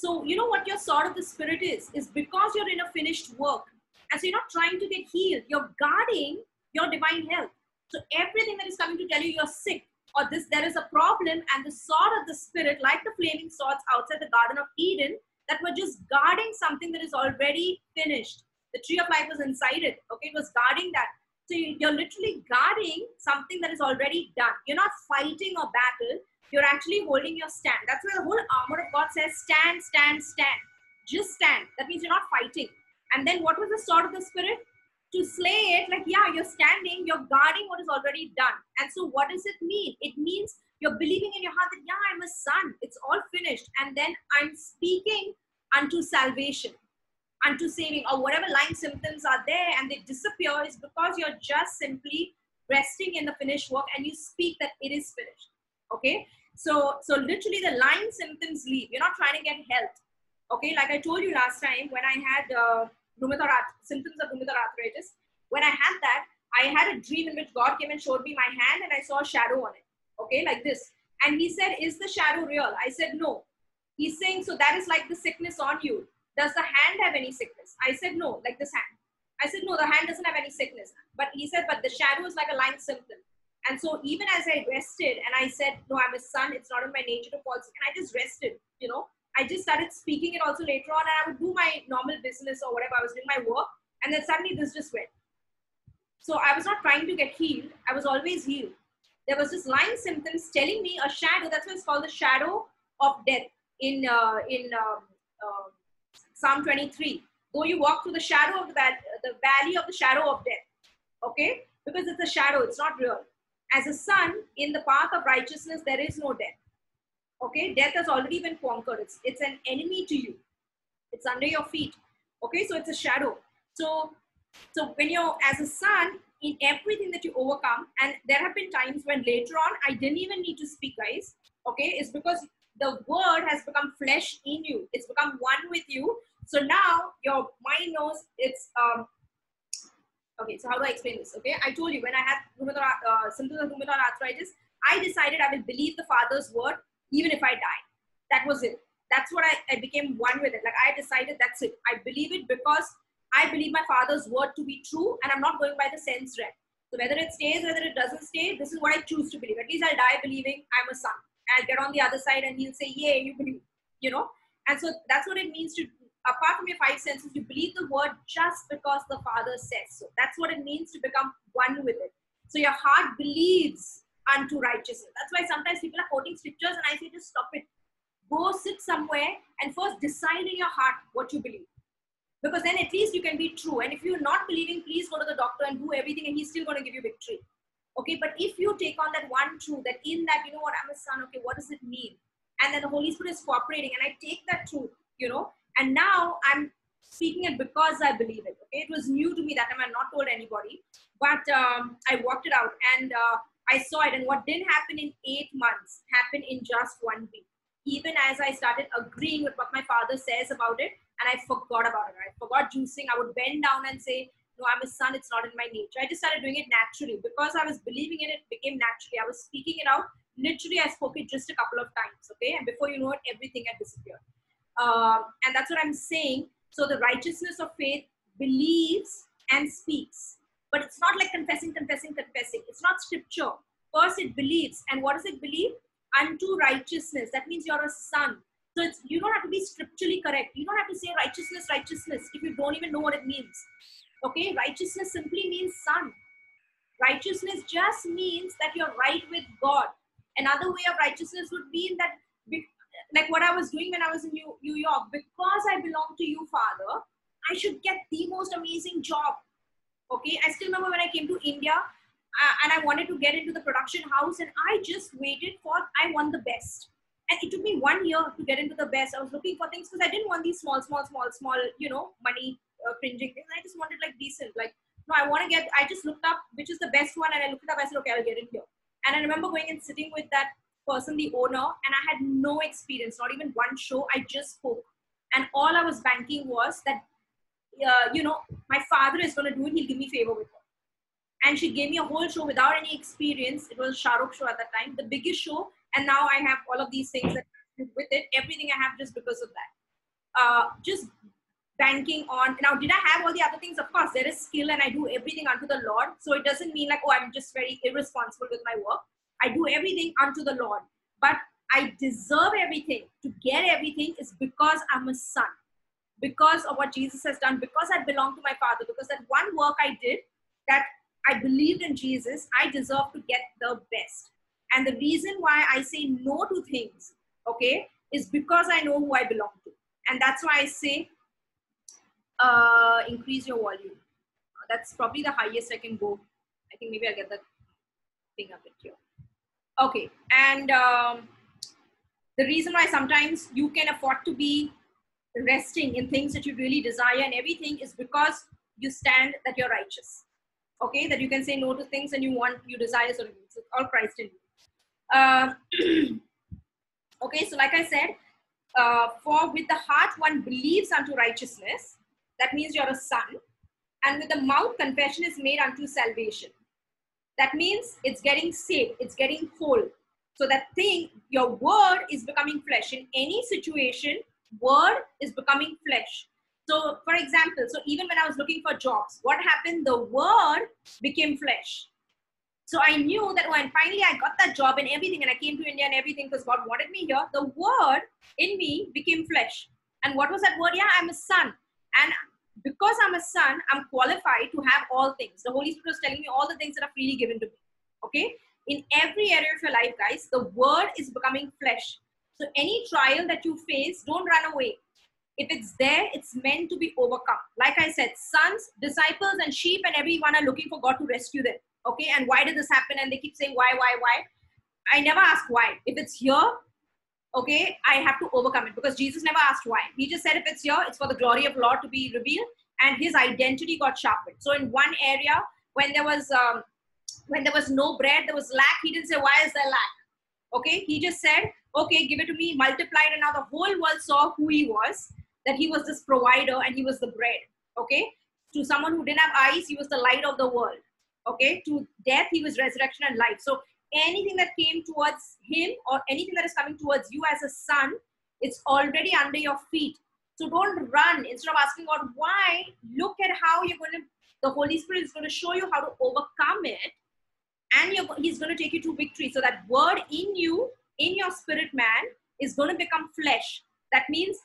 So, you know what your sword of the spirit is? Is because you're in a finished work. And so you're not trying to get healed, you're guarding your divine health. So everything that is coming to tell you you're sick or this there is a problem, and the sword of the spirit, like the flaming swords outside the Garden of Eden, that were just guarding something that is already finished. The tree of life was inside it. Okay, it was guarding that. So you're literally guarding something that is already done. You're not fighting a battle. You're actually holding your stand. That's why the whole armor of God says, stand, stand, stand. Just stand. That means you're not fighting. And then what was the sword of the spirit? To slay it, like, yeah, you're standing, you're guarding what is already done. And so what does it mean? It means you're believing in your heart that, yeah, I'm a son. It's all finished. And then I'm speaking unto salvation, unto saving, or whatever lying symptoms are there and they disappear is because you're just simply resting in the finished work and you speak that it is finished. Okay. So, so literally the lying symptoms leave. You're not trying to get health. Okay. Like I told you last time when I had uh, rheumatoid symptoms of rheumatoid arthritis, when I had that, I had a dream in which God came and showed me my hand and I saw a shadow on it. Okay. Like this. And he said, is the shadow real? I said, no. He's saying, so that is like the sickness on you. Does the hand have any sickness? I said, no, like this hand. I said, no, the hand doesn't have any sickness. But he said, but the shadow is like a lying symptom. And so even as I rested and I said, no, I'm a son, it's not in my nature to fall sick. And I just rested, you know. I just started speaking it also later on and I would do my normal business or whatever. I was doing my work. And then suddenly this just went. So I was not trying to get healed. I was always healed. There was this lying symptoms telling me a shadow. That's why it's called the shadow of death in uh, in um, uh, Psalm 23. Though you walk through the shadow of the, the valley of the shadow of death. Okay? Because it's a shadow. It's not real as a son in the path of righteousness there is no death. Okay? Death has already been conquered. It's it's an enemy to you. It's under your feet. Okay? So it's a shadow. So so when you're as a son in everything that you overcome and there have been times when later on i didn't even need to speak guys. Okay? It's because the word has become flesh in you. It's become one with you. So now your mind knows it's um, Okay, so how do I explain this? Okay, I told you when I had rheumatoid, uh, symptoms of rheumatoid arthritis, I decided I will believe the Father's word even if I die. That was it. That's what I, I became one with it. Like I decided that's it. I believe it because I believe my Father's word to be true and I'm not going by the sense read. So whether it stays, whether it doesn't stay, this is what I choose to believe. At least I'll die believing I'm a son. I'll get on the other side and he'll say, Yay, you believe, you know? And so that's what it means to apart from your five senses, you believe the word just because the Father says so. That's what it means to become one with it. So your heart believes unto righteousness. That's why sometimes people are quoting scriptures and I say, just stop it. Go sit somewhere and first decide in your heart what you believe. Because then at least you can be true. And if you're not believing, please go to the doctor and do everything and he's still going to give you victory. Okay, but if you take on that one truth, that in that, you know what, I'm a son, okay, what does it mean? And then the Holy Spirit is cooperating, and I take that truth, you know, and now I'm speaking it because I believe it. Okay, it was new to me that time. I not told anybody, but um, I walked it out and uh, I saw it. And what didn't happen in eight months happened in just one week. Even as I started agreeing with what my father says about it, and I forgot about it. I forgot juicing. I would bend down and say, "No, I'm a son. It's not in my nature." I just started doing it naturally because I was believing in it. Became naturally. I was speaking it out. Literally, I spoke it just a couple of times. Okay, and before you know it, everything had disappeared. Uh, and that's what I'm saying. So the righteousness of faith believes and speaks. But it's not like confessing, confessing, confessing. It's not scripture. First, it believes. And what does it believe? Unto righteousness. That means you're a son. So it's you don't have to be scripturally correct. You don't have to say righteousness, righteousness if you don't even know what it means. Okay, righteousness simply means son. Righteousness just means that you're right with God. Another way of righteousness would be that like what I was doing when I was in New, New York, because I belong to you, Father, I should get the most amazing job. Okay, I still remember when I came to India uh, and I wanted to get into the production house, and I just waited for I want the best. And it took me one year to get into the best. I was looking for things because I didn't want these small, small, small, small, you know, money uh, cringing things. I just wanted like decent, like no, I want to get. I just looked up which is the best one, and I looked it up. I said, okay, I'll get in here. And I remember going and sitting with that person, the owner, and I had no experience, not even one show. I just spoke. And all I was banking was that, uh, you know, my father is going to do it. He'll give me favor with her. and she gave me a whole show without any experience. It was a show at that time, the biggest show, and now I have all of these things that with it, everything I have just because of that. Uh, just banking on now did i have all the other things of course there is skill and i do everything unto the lord so it doesn't mean like oh i'm just very irresponsible with my work i do everything unto the lord but i deserve everything to get everything is because i'm a son because of what jesus has done because i belong to my father because that one work i did that i believed in jesus i deserve to get the best and the reason why i say no to things okay is because i know who i belong to and that's why i say uh, increase your volume. That's probably the highest I can go. I think maybe I'll get that thing up bit here. Okay, and um, the reason why sometimes you can afford to be resting in things that you really desire and everything is because you stand that you're righteous. Okay, that you can say no to things and you want, you desire things. It's all Christ in you. Uh, [clears throat] okay, so like I said, uh, for with the heart one believes unto righteousness that means you're a son. And with the mouth, confession is made unto salvation. That means it's getting saved, it's getting whole. So that thing, your word is becoming flesh. In any situation, word is becoming flesh. So, for example, so even when I was looking for jobs, what happened? The word became flesh. So I knew that when finally I got that job and everything, and I came to India and everything because God wanted me here, the word in me became flesh. And what was that word? Yeah, I'm a son. And because I'm a son, I'm qualified to have all things. The Holy Spirit is telling me all the things that are freely given to me. Okay? In every area of your life, guys, the word is becoming flesh. So any trial that you face, don't run away. If it's there, it's meant to be overcome. Like I said, sons, disciples, and sheep, and everyone are looking for God to rescue them. Okay? And why did this happen? And they keep saying, why, why, why? I never ask why. If it's here, okay, I have to overcome it because Jesus never asked why. He just said, if it's here, it's for the glory of Lord to be revealed, and his identity got sharpened. So in one area, when there was um, when there was no bread, there was lack. He didn't say, why is there lack? Okay, he just said, okay, give it to me, multiplied, and now the whole world saw who he was, that he was this provider and he was the bread. Okay, to someone who didn't have eyes, he was the light of the world. Okay, to death, he was resurrection and life. So anything that came towards him or anything that is coming towards you as a son, it's already under your feet. So don't run. Instead of asking God why, look at how you're going to, the Holy Spirit is going to show you how to overcome it. And He's going to take you to victory. So that word in you, in your spirit man, is going to become flesh. That means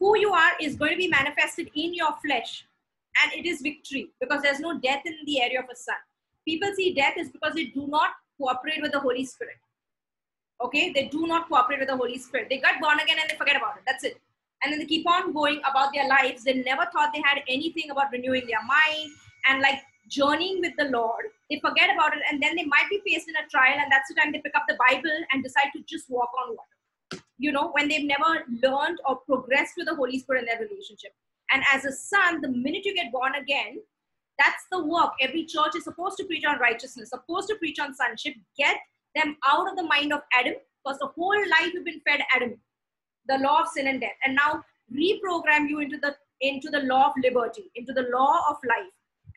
who you are is going to be manifested in your flesh. And it is victory because there's no death in the area of a son. People see death is because they do not cooperate with the Holy Spirit. Okay, they do not cooperate with the Holy Spirit. They got born again and they forget about it. That's it. And then they keep on going about their lives. They never thought they had anything about renewing their mind and like journeying with the Lord. They forget about it and then they might be faced in a trial, and that's the time they pick up the Bible and decide to just walk on water. You know, when they've never learned or progressed with the Holy Spirit in their relationship. And as a son, the minute you get born again, that's the work. Every church is supposed to preach on righteousness, supposed to preach on sonship. Get them out of the mind of Adam, because the whole life you've been fed Adam, the law of sin and death, and now reprogram you into the into the law of liberty, into the law of life.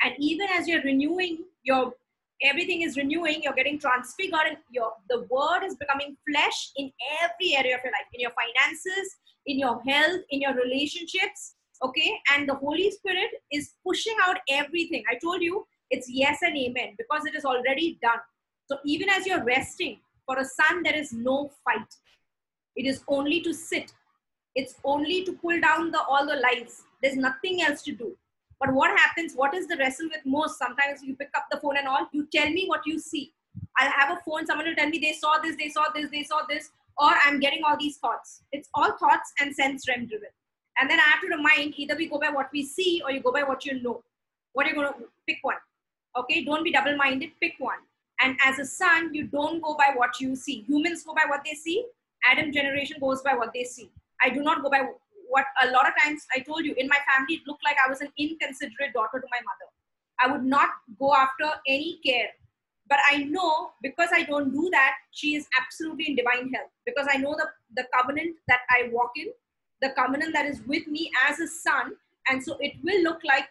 And even as you're renewing your everything is renewing, you're getting transfigured, and your the word is becoming flesh in every area of your life, in your finances, in your health, in your relationships, okay? And the holy spirit is pushing out everything. I told you it's yes and amen because it is already done. So even as you're resting for a son there is no fight. It is only to sit. It's only to pull down the all the lights there's nothing else to do. But what happens what is the wrestle with most? Sometimes you pick up the phone and all you tell me what you see. I have a phone someone will tell me they saw this they saw this they saw this or i'm getting all these thoughts. It's all thoughts and sense realm driven and then I have to remind either we go by what we see or you go by what you know. What are you going to pick one? Okay, don't be double minded, pick one. And as a son, you don't go by what you see. Humans go by what they see, Adam generation goes by what they see. I do not go by what a lot of times I told you in my family, it looked like I was an inconsiderate daughter to my mother. I would not go after any care. But I know because I don't do that, she is absolutely in divine health. Because I know the, the covenant that I walk in, the covenant that is with me as a son. And so it will look like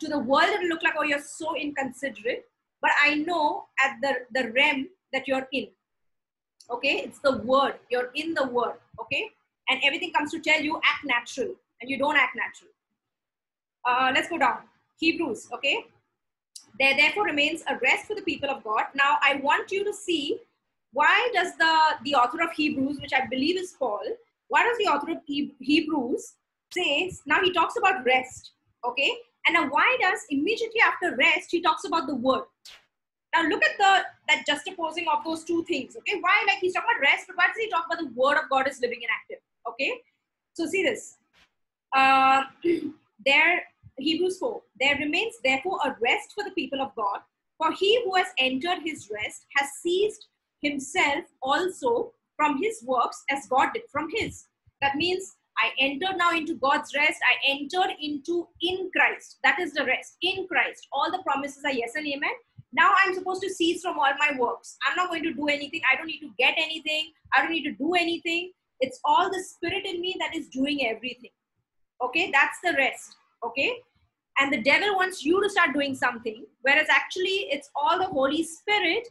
to the world it'll look like oh you're so inconsiderate. But i know at the the realm that you're in. Okay? It's the word. You're in the word. Okay? And everything comes to tell you act natural. And you don't act natural. Uh, let's go down. Hebrews. Okay? There therefore remains a rest for the people of god. Now i want you to see why does the the author of hebrews which i believe is paul why does the author of hebrews says now he talks about rest okay? And now why does immediately after rest he talks about the word? Now look at the that juxtaposing of those two things okay? Why like he's talking about rest but why does he talk about the word of god is living and active okay? So see this. Uh, [clears throat] there hebrews 4 there remains therefore a rest for the people of god for he who has entered his rest has ceased himself also from his works as god did from his that means I entered now into God's rest. I entered into in Christ. That is the rest. In Christ. All the promises are yes and amen. Now I'm supposed to cease from all my works. I'm not going to do anything. I don't need to get anything. I don't need to do anything. It's all the spirit in me that is doing everything. Okay, that's the rest. Okay, and the devil wants you to start doing something, whereas actually it's all the Holy Spirit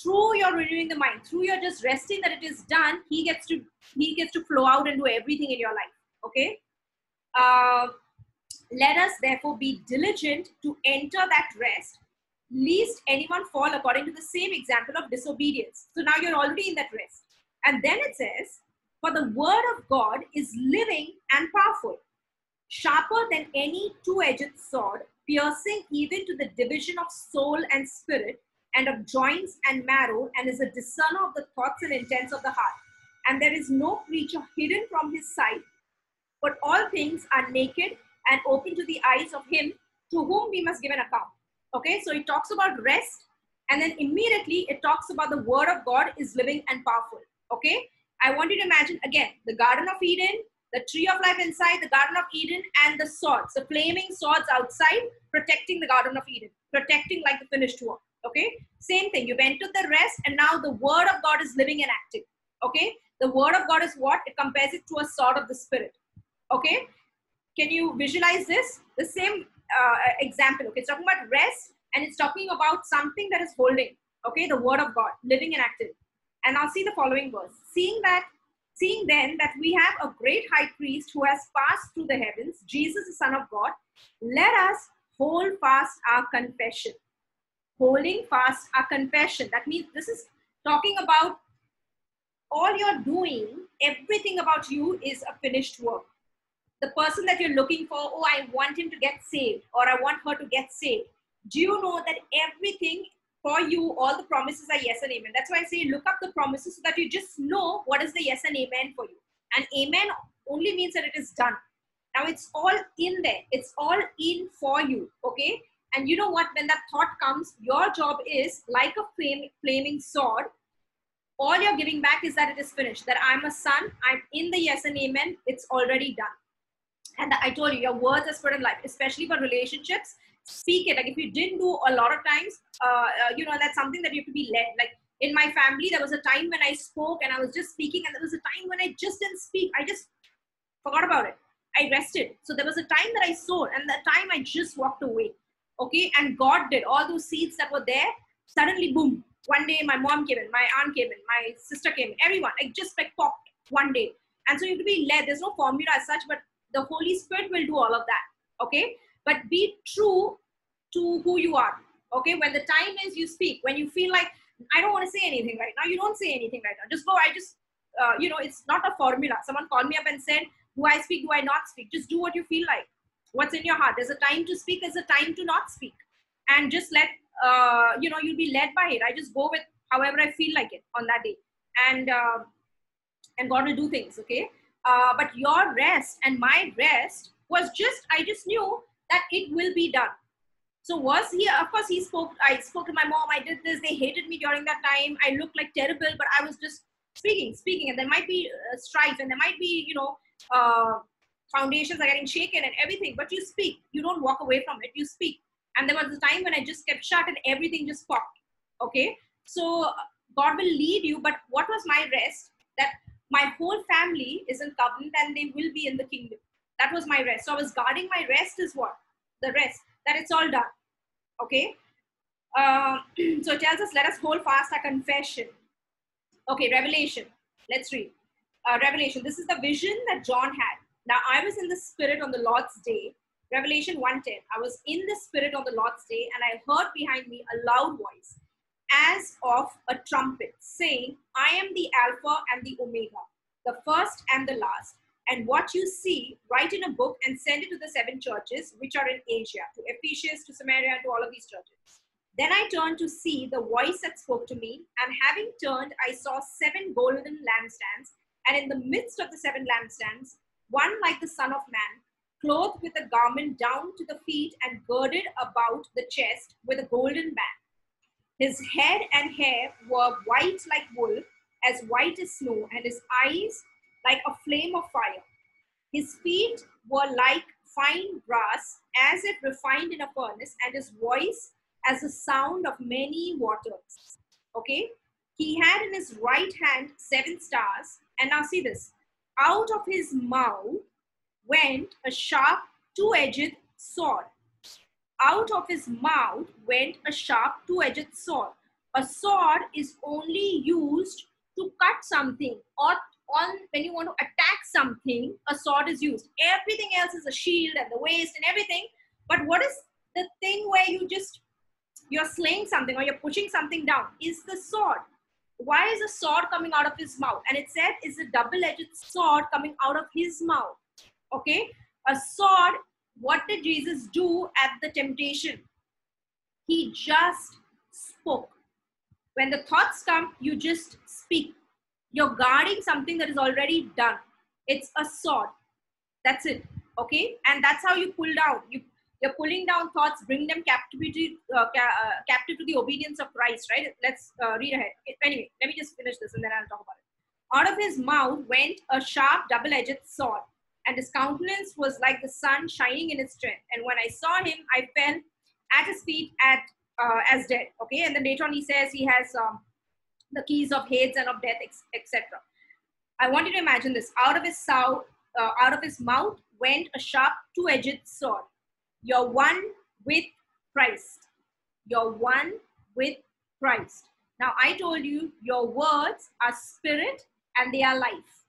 through your renewing the mind, through your just resting that it is done. He gets to he gets to flow out and do everything in your life. Okay. Uh, let us therefore be diligent to enter that rest least anyone fall according to the same example of disobedience. So now you're already in that rest. And then it says, For the word of God is living and powerful, sharper than any two edged sword, piercing even to the division of soul and spirit, and of joints and marrow, and is a discerner of the thoughts and intents of the heart. And there is no creature hidden from his sight, but all things are naked and open to the eyes of him to whom we must give an account. Okay, so it talks about rest, and then immediately it talks about the word of God is living and powerful. Okay, I want you to imagine again the Garden of Eden, the tree of life inside, the Garden of Eden, and the swords, the flaming swords outside, protecting the Garden of Eden, protecting like the finished work. Okay, same thing. You went to the rest, and now the word of God is living and active. Okay, the word of God is what? It compares it to a sword of the spirit. Okay, can you visualize this? The same uh, example. Okay, it's talking about rest and it's talking about something that is holding. Okay, the word of God, living and active. And I'll see the following verse. Seeing that, seeing then that we have a great high priest who has passed through the heavens, Jesus, the Son of God, let us hold fast our confession. Holding fast our confession. That means this is talking about all you're doing, everything about you is a finished work the person that you're looking for, oh, I want him to get saved or I want her to get saved. Do you know that everything for you, all the promises are yes and amen? That's why I say look up the promises so that you just know what is the yes and amen for you. And amen only means that it is done. Now it's all in there, it's all in for you, okay? And you know what? When that thought comes, your job is like a flame, flaming sword. All you're giving back is that it is finished. That I'm a son, I'm in the yes and amen, it's already done. And I told you, your words are spirit and life, especially for relationships. Speak it. Like if you didn't do a lot of times, uh, uh, you know, that's something that you have to be led. Like in my family, there was a time when I spoke and I was just speaking, and there was a time when I just didn't speak. I just forgot about it. I rested. So there was a time that I sowed, and the time I just walked away. Okay, and God did all those seeds that were there. Suddenly, boom! One day, my mom came in, my aunt came in, my sister came in, everyone. Like just like popped one day. And so you have to be led. There's no formula as such, but the Holy Spirit will do all of that. Okay. But be true to who you are. Okay. When the time is, you speak. When you feel like, I don't want to say anything right now, you don't say anything right now. Just go. I just, uh, you know, it's not a formula. Someone called me up and said, Do I speak? Do I not speak? Just do what you feel like. What's in your heart? There's a time to speak, there's a time to not speak. And just let, uh, you know, you'll be led by it. I just go with however I feel like it on that day. And, uh, and God will do things, okay? Uh, but your rest and my rest was just, I just knew that it will be done. So was he, of course he spoke, I spoke to my mom, I did this, they hated me during that time. I looked like terrible, but I was just speaking, speaking. And there might be uh, strife and there might be, you know, uh, foundations are getting shaken and everything, but you speak. You don't walk away from it, you speak. And there was a time when I just kept shut and everything just popped. Okay. So God will lead you, but what was my rest? That my whole family is in covenant and they will be in the kingdom. That was my rest. So I was guarding my rest is what? The rest. that it's all done. Okay. Uh, [clears throat] so it tells us, let us hold fast our confession. Okay, Revelation. Let's read. Uh, Revelation. This is the vision that John had. Now I was in the spirit on the Lord's day. Revelation 1:10. I was in the spirit on the Lord's day, and I heard behind me a loud voice, as of a trumpet, saying, I am the Alpha and the Omega, the first and the last. And what you see, write in a book and send it to the seven churches which are in Asia, to Ephesus, to Samaria, to all of these churches. Then I turned to see the voice that spoke to me, and having turned, I saw seven golden lampstands, and in the midst of the seven lampstands, one like the Son of Man, clothed with a garment down to the feet and girded about the chest with a golden band. His head and hair were white like wool, as white as snow, and his eyes like a flame of fire. His feet were like fine brass, as if refined in a furnace, and his voice as the sound of many waters. Okay? He had in his right hand seven stars, and now see this out of his mouth went a sharp two edged sword out of his mouth went a sharp two-edged sword. A sword is only used to cut something or on when you want to attack something, a sword is used. Everything else is a shield and the waist and everything. But what is the thing where you just you're slaying something or you're pushing something down is the sword. Why is a sword coming out of his mouth? And it said is a double-edged sword coming out of his mouth. Okay, a sword what did Jesus do at the temptation? He just spoke. When the thoughts come, you just speak. You're guarding something that is already done. It's a sword. That's it. Okay? And that's how you pull down. You, you're pulling down thoughts, bring them captivity, uh, ca- uh, captive to the obedience of Christ, right? Let's uh, read ahead. Anyway, let me just finish this and then I'll talk about it. Out of his mouth went a sharp double edged sword and his countenance was like the sun shining in its strength. And when I saw him, I fell at his feet at uh, as dead. Okay, and then later on he says he has um, the keys of Hades and of death, etc. I want you to imagine this: out of his uh, out of his mouth went a sharp two-edged sword. You're one with Christ. You're one with Christ. Now I told you your words are spirit and they are life.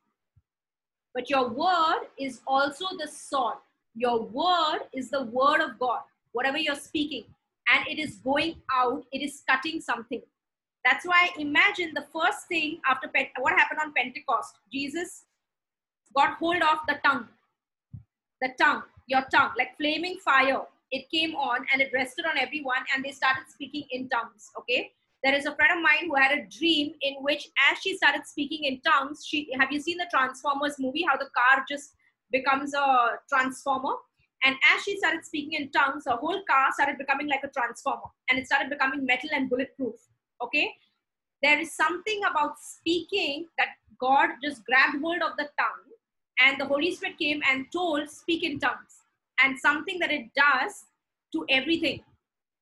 But your word is also the sword. Your word is the word of God, whatever you're speaking, and it is going out, it is cutting something. That's why I imagine the first thing after what happened on Pentecost. Jesus got hold of the tongue, the tongue, your tongue, like flaming fire. It came on and it rested on everyone, and they started speaking in tongues. Okay, there is a friend of mine who had a dream in which as she started speaking in tongues she have you seen the transformers movie how the car just becomes a transformer and as she started speaking in tongues her whole car started becoming like a transformer and it started becoming metal and bulletproof okay there is something about speaking that god just grabbed hold of the tongue and the holy spirit came and told speak in tongues and something that it does to everything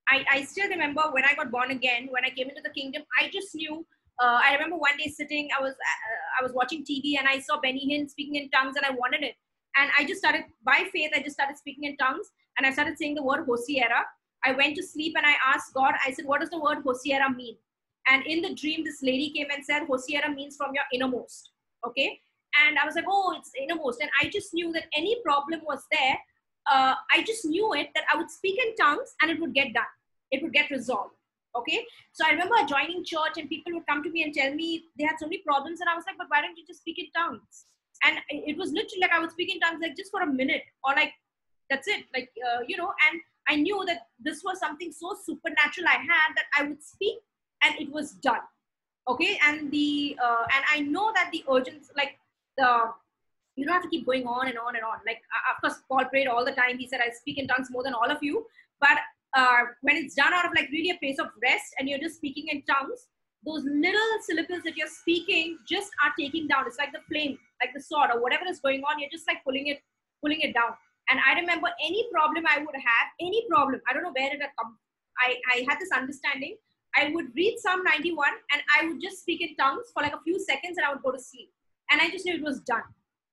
I, I still remember when I got born again, when I came into the kingdom, I just knew. Uh, I remember one day sitting, I was uh, I was watching TV and I saw Benny Hinn speaking in tongues and I wanted it. And I just started by faith. I just started speaking in tongues and I started saying the word Hosiera. I went to sleep and I asked God. I said, "What does the word Hosiera mean?" And in the dream, this lady came and said, "Hosiera means from your innermost." Okay. And I was like, "Oh, it's innermost." And I just knew that any problem was there. Uh, I just knew it that I would speak in tongues and it would get done it would get resolved. Okay. So I remember joining church and people would come to me and tell me they had so many problems. And I was like, but why don't you just speak in tongues? And it was literally like I would speak in tongues like just for a minute or like, that's it. Like, uh, you know, and I knew that this was something so supernatural I had that I would speak and it was done. Okay. And the, uh, and I know that the urgency, like the, you don't have to keep going on and on and on. Like, uh, of course, Paul prayed all the time. He said, I speak in tongues more than all of you. But uh, when it's done out of like really a place of rest and you're just speaking in tongues, those little syllables that you're speaking just are taking down. It's like the flame, like the sword or whatever is going on. You're just like pulling it, pulling it down. And I remember any problem I would have, any problem, I don't know where it had come. I, I had this understanding. I would read Psalm 91 and I would just speak in tongues for like a few seconds and I would go to sleep. And I just knew it was done.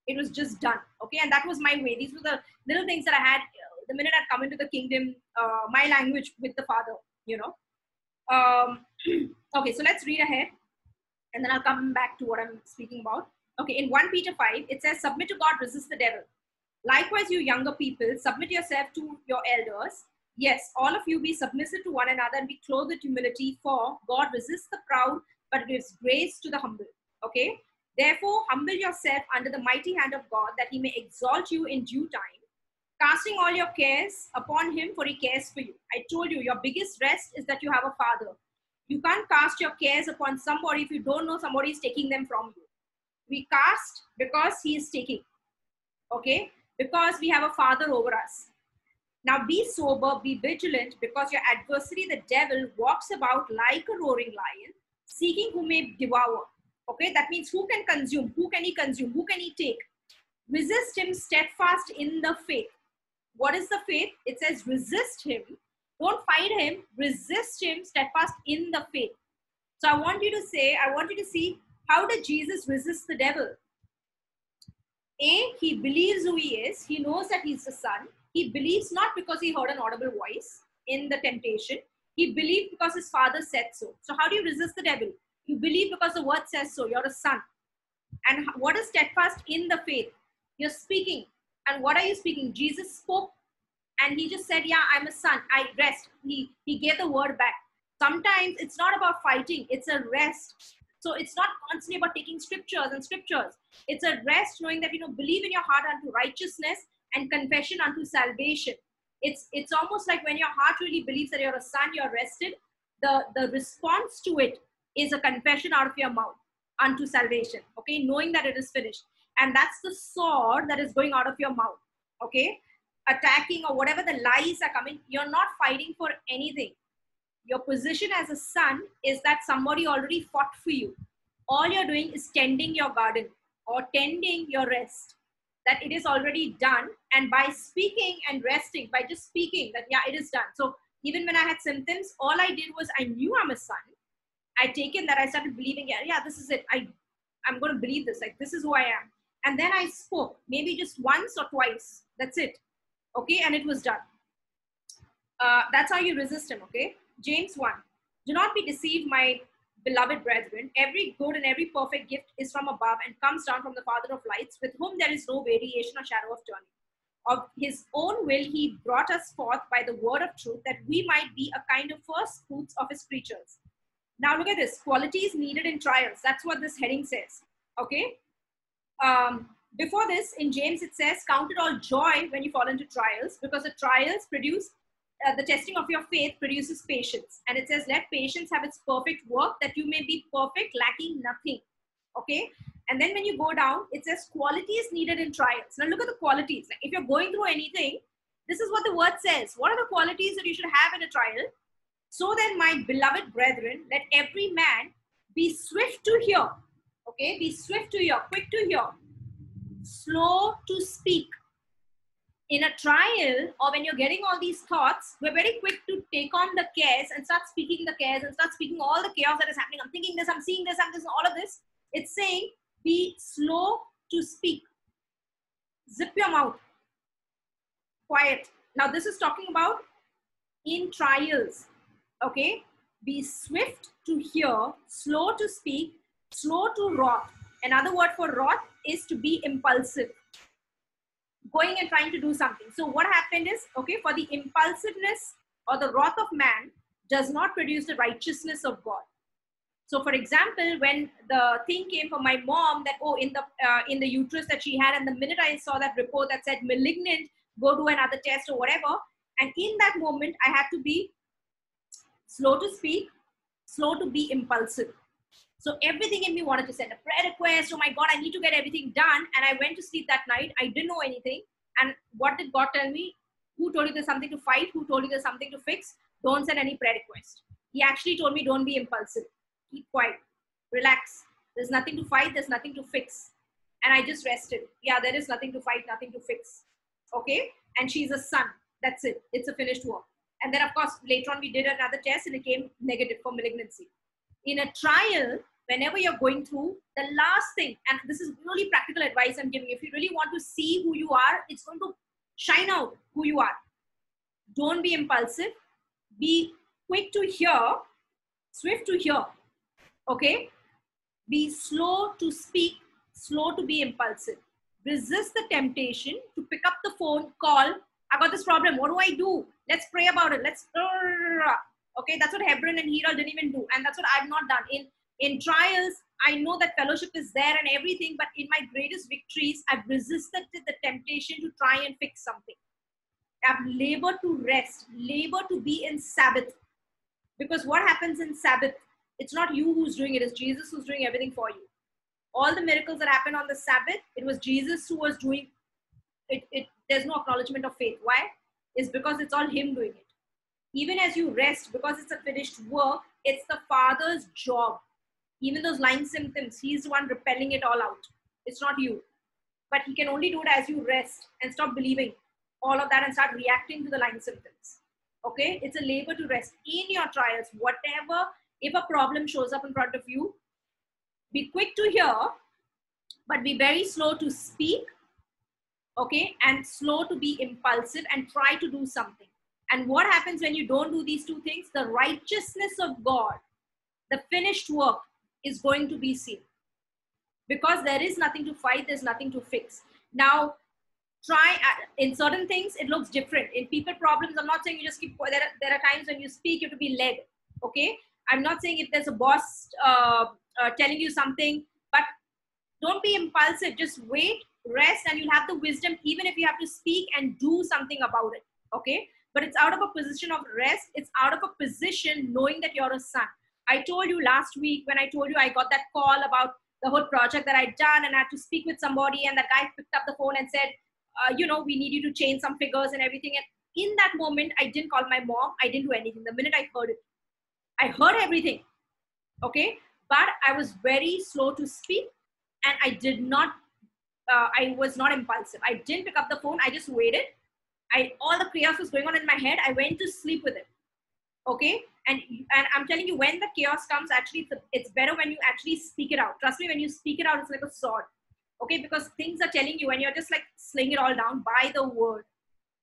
It was just done. Okay. And that was my way. These were the little things that I had the minute I'd come into the kingdom, uh, my language with the Father, you know. Um, [clears throat] okay, so let's read ahead and then I'll come back to what I'm speaking about. Okay, in 1 Peter 5, it says, Submit to God, resist the devil. Likewise, you younger people, submit yourself to your elders. Yes, all of you be submissive to one another and be clothed with humility, for God resists the proud, but gives grace to the humble. Okay, therefore, humble yourself under the mighty hand of God, that he may exalt you in due time, casting all your cares upon him, for he cares for you. I told you, your biggest rest is that you have a father. You can't cast your cares upon somebody if you don't know somebody is taking them from you. We cast because he is taking. Okay? Because we have a father over us. Now be sober, be vigilant, because your adversary, the devil, walks about like a roaring lion, seeking who may devour. Okay, that means who can consume, who can he consume, who can he take. Resist him steadfast in the faith. What is the faith? It says resist him. Don't fight him, resist him steadfast in the faith. So I want you to say, I want you to see how did Jesus resist the devil? A, he believes who he is. He knows that he's the son. He believes not because he heard an audible voice in the temptation. He believed because his father said so. So how do you resist the devil? You believe because the word says so. You're a son. And what is steadfast in the faith? You're speaking. And what are you speaking? Jesus spoke and he just said, Yeah, I'm a son. I rest. He he gave the word back. Sometimes it's not about fighting, it's a rest. So it's not constantly about taking scriptures and scriptures. It's a rest knowing that you know believe in your heart unto righteousness and confession unto salvation. It's it's almost like when your heart really believes that you're a son, you're rested. The the response to it is a confession out of your mouth unto salvation. Okay, knowing that it is finished. And that's the sword that is going out of your mouth. Okay, attacking or whatever the lies are coming, you're not fighting for anything. Your position as a son is that somebody already fought for you. All you're doing is tending your garden or tending your rest. That it is already done. And by speaking and resting, by just speaking that, yeah, it is done. So even when I had symptoms, all I did was I knew I'm a son. I taken that, I started believing, yeah, yeah, this is it. I, I'm going to believe this. Like, this is who I am. And then I spoke, maybe just once or twice. That's it okay and it was done uh, that's how you resist him okay james 1 do not be deceived my beloved brethren every good and every perfect gift is from above and comes down from the father of lights with whom there is no variation or shadow of turning of his own will he brought us forth by the word of truth that we might be a kind of first fruits of his creatures now look at this qualities needed in trials that's what this heading says okay um, before this, in James, it says, Count it all joy when you fall into trials, because the trials produce uh, the testing of your faith produces patience. And it says, Let patience have its perfect work, that you may be perfect, lacking nothing. Okay. And then when you go down, it says qualities needed in trials. Now look at the qualities. If you're going through anything, this is what the word says. What are the qualities that you should have in a trial? So then, my beloved brethren, let every man be swift to hear. Okay, be swift to hear, quick to hear, slow to speak. In a trial, or when you're getting all these thoughts, we're very quick to take on the cares and start speaking the cares and start speaking all the chaos that is happening. I'm thinking this, I'm seeing this, I'm this, all of this. It's saying be slow to speak. Zip your mouth. Quiet. Now, this is talking about in trials. Okay? Be swift to hear, slow to speak, slow to wrath. Another word for wrath is to be impulsive going and trying to do something so what happened is okay for the impulsiveness or the wrath of man does not produce the righteousness of god so for example when the thing came from my mom that oh in the uh, in the uterus that she had and the minute i saw that report that said malignant go do another test or whatever and in that moment i had to be slow to speak slow to be impulsive so everything in me wanted to send a prayer request. Oh my God, I need to get everything done. And I went to sleep that night. I didn't know anything. And what did God tell me? Who told you there's something to fight? Who told you there's something to fix? Don't send any prayer request. He actually told me, don't be impulsive. Keep quiet. Relax. There's nothing to fight. There's nothing to fix. And I just rested. Yeah, there is nothing to fight, nothing to fix. Okay? And she's a son. That's it. It's a finished work. And then, of course, later on, we did another test and it came negative for malignancy. In a trial, whenever you're going through, the last thing, and this is really practical advice I'm giving, if you really want to see who you are, it's going to shine out who you are. don't be impulsive. Be quick to hear swift to hear okay? Be slow to speak slow to be impulsive. Resist the temptation to pick up the phone call i got this problem. What do i do? Let's pray about it. Let's okay that's what hebron and hira didn't even do and that's what i've not done. In in trials i know that fellowship is there and everything but in my greatest victories i've resisted the temptation to try and fix something. I've labored to rest labor to be in sabbath. Because what happens in sabbath? It's not you who's doing it it's jesus who's doing everything for you. All the miracles that happened on the sabbath it was jesus who was doing it, it there's no acknowledgement of faith. Why? Is because it's all him doing it. Even as you rest because it's a finished work it's the father's job. Even those lying symptoms he's the one repelling it all out. It's not you. But he can only do it as you rest and stop believing all of that and start reacting to the lying symptoms. Okay? It's a labor to rest in your trials. Whatever if a problem shows up in front of you be quick to hear but be very slow to speak okay and slow to be impulsive and try to do something. And what happens when you don't do these two things? The righteousness of god the finished work is going to be seen. Because there is nothing to fight there's nothing to fix. Now try uh, in certain things it looks different. In people problems i'm not saying you just keep there are, there are times when you speak you have to be led okay? I'm not saying if there's a boss uh, uh, telling you something but don't be impulsive. Just wait rest and you'll have the wisdom even if you have to speak and do something about it okay? But it's out of a position of rest. It's out of a position knowing that you're a son. I told you last week when i told you i got that call about the whole project that i'd done and i had to speak with somebody and that guy picked up the phone and said uh, you know we need you to change some figures and everything. And in that moment i didn't call my mom. I didn't do anything. The minute i heard it i heard everything okay? But i was very slow to speak and i did not uh, I was not impulsive. I didn't pick up the phone. I just waited. I all the chaos was going on in my head. I went to sleep with it. Okay, and and I'm telling you, when the chaos comes, actually, it's, it's better when you actually speak it out. Trust me, when you speak it out, it's like a sword. Okay, because things are telling you, and you're just like slaying it all down by the word.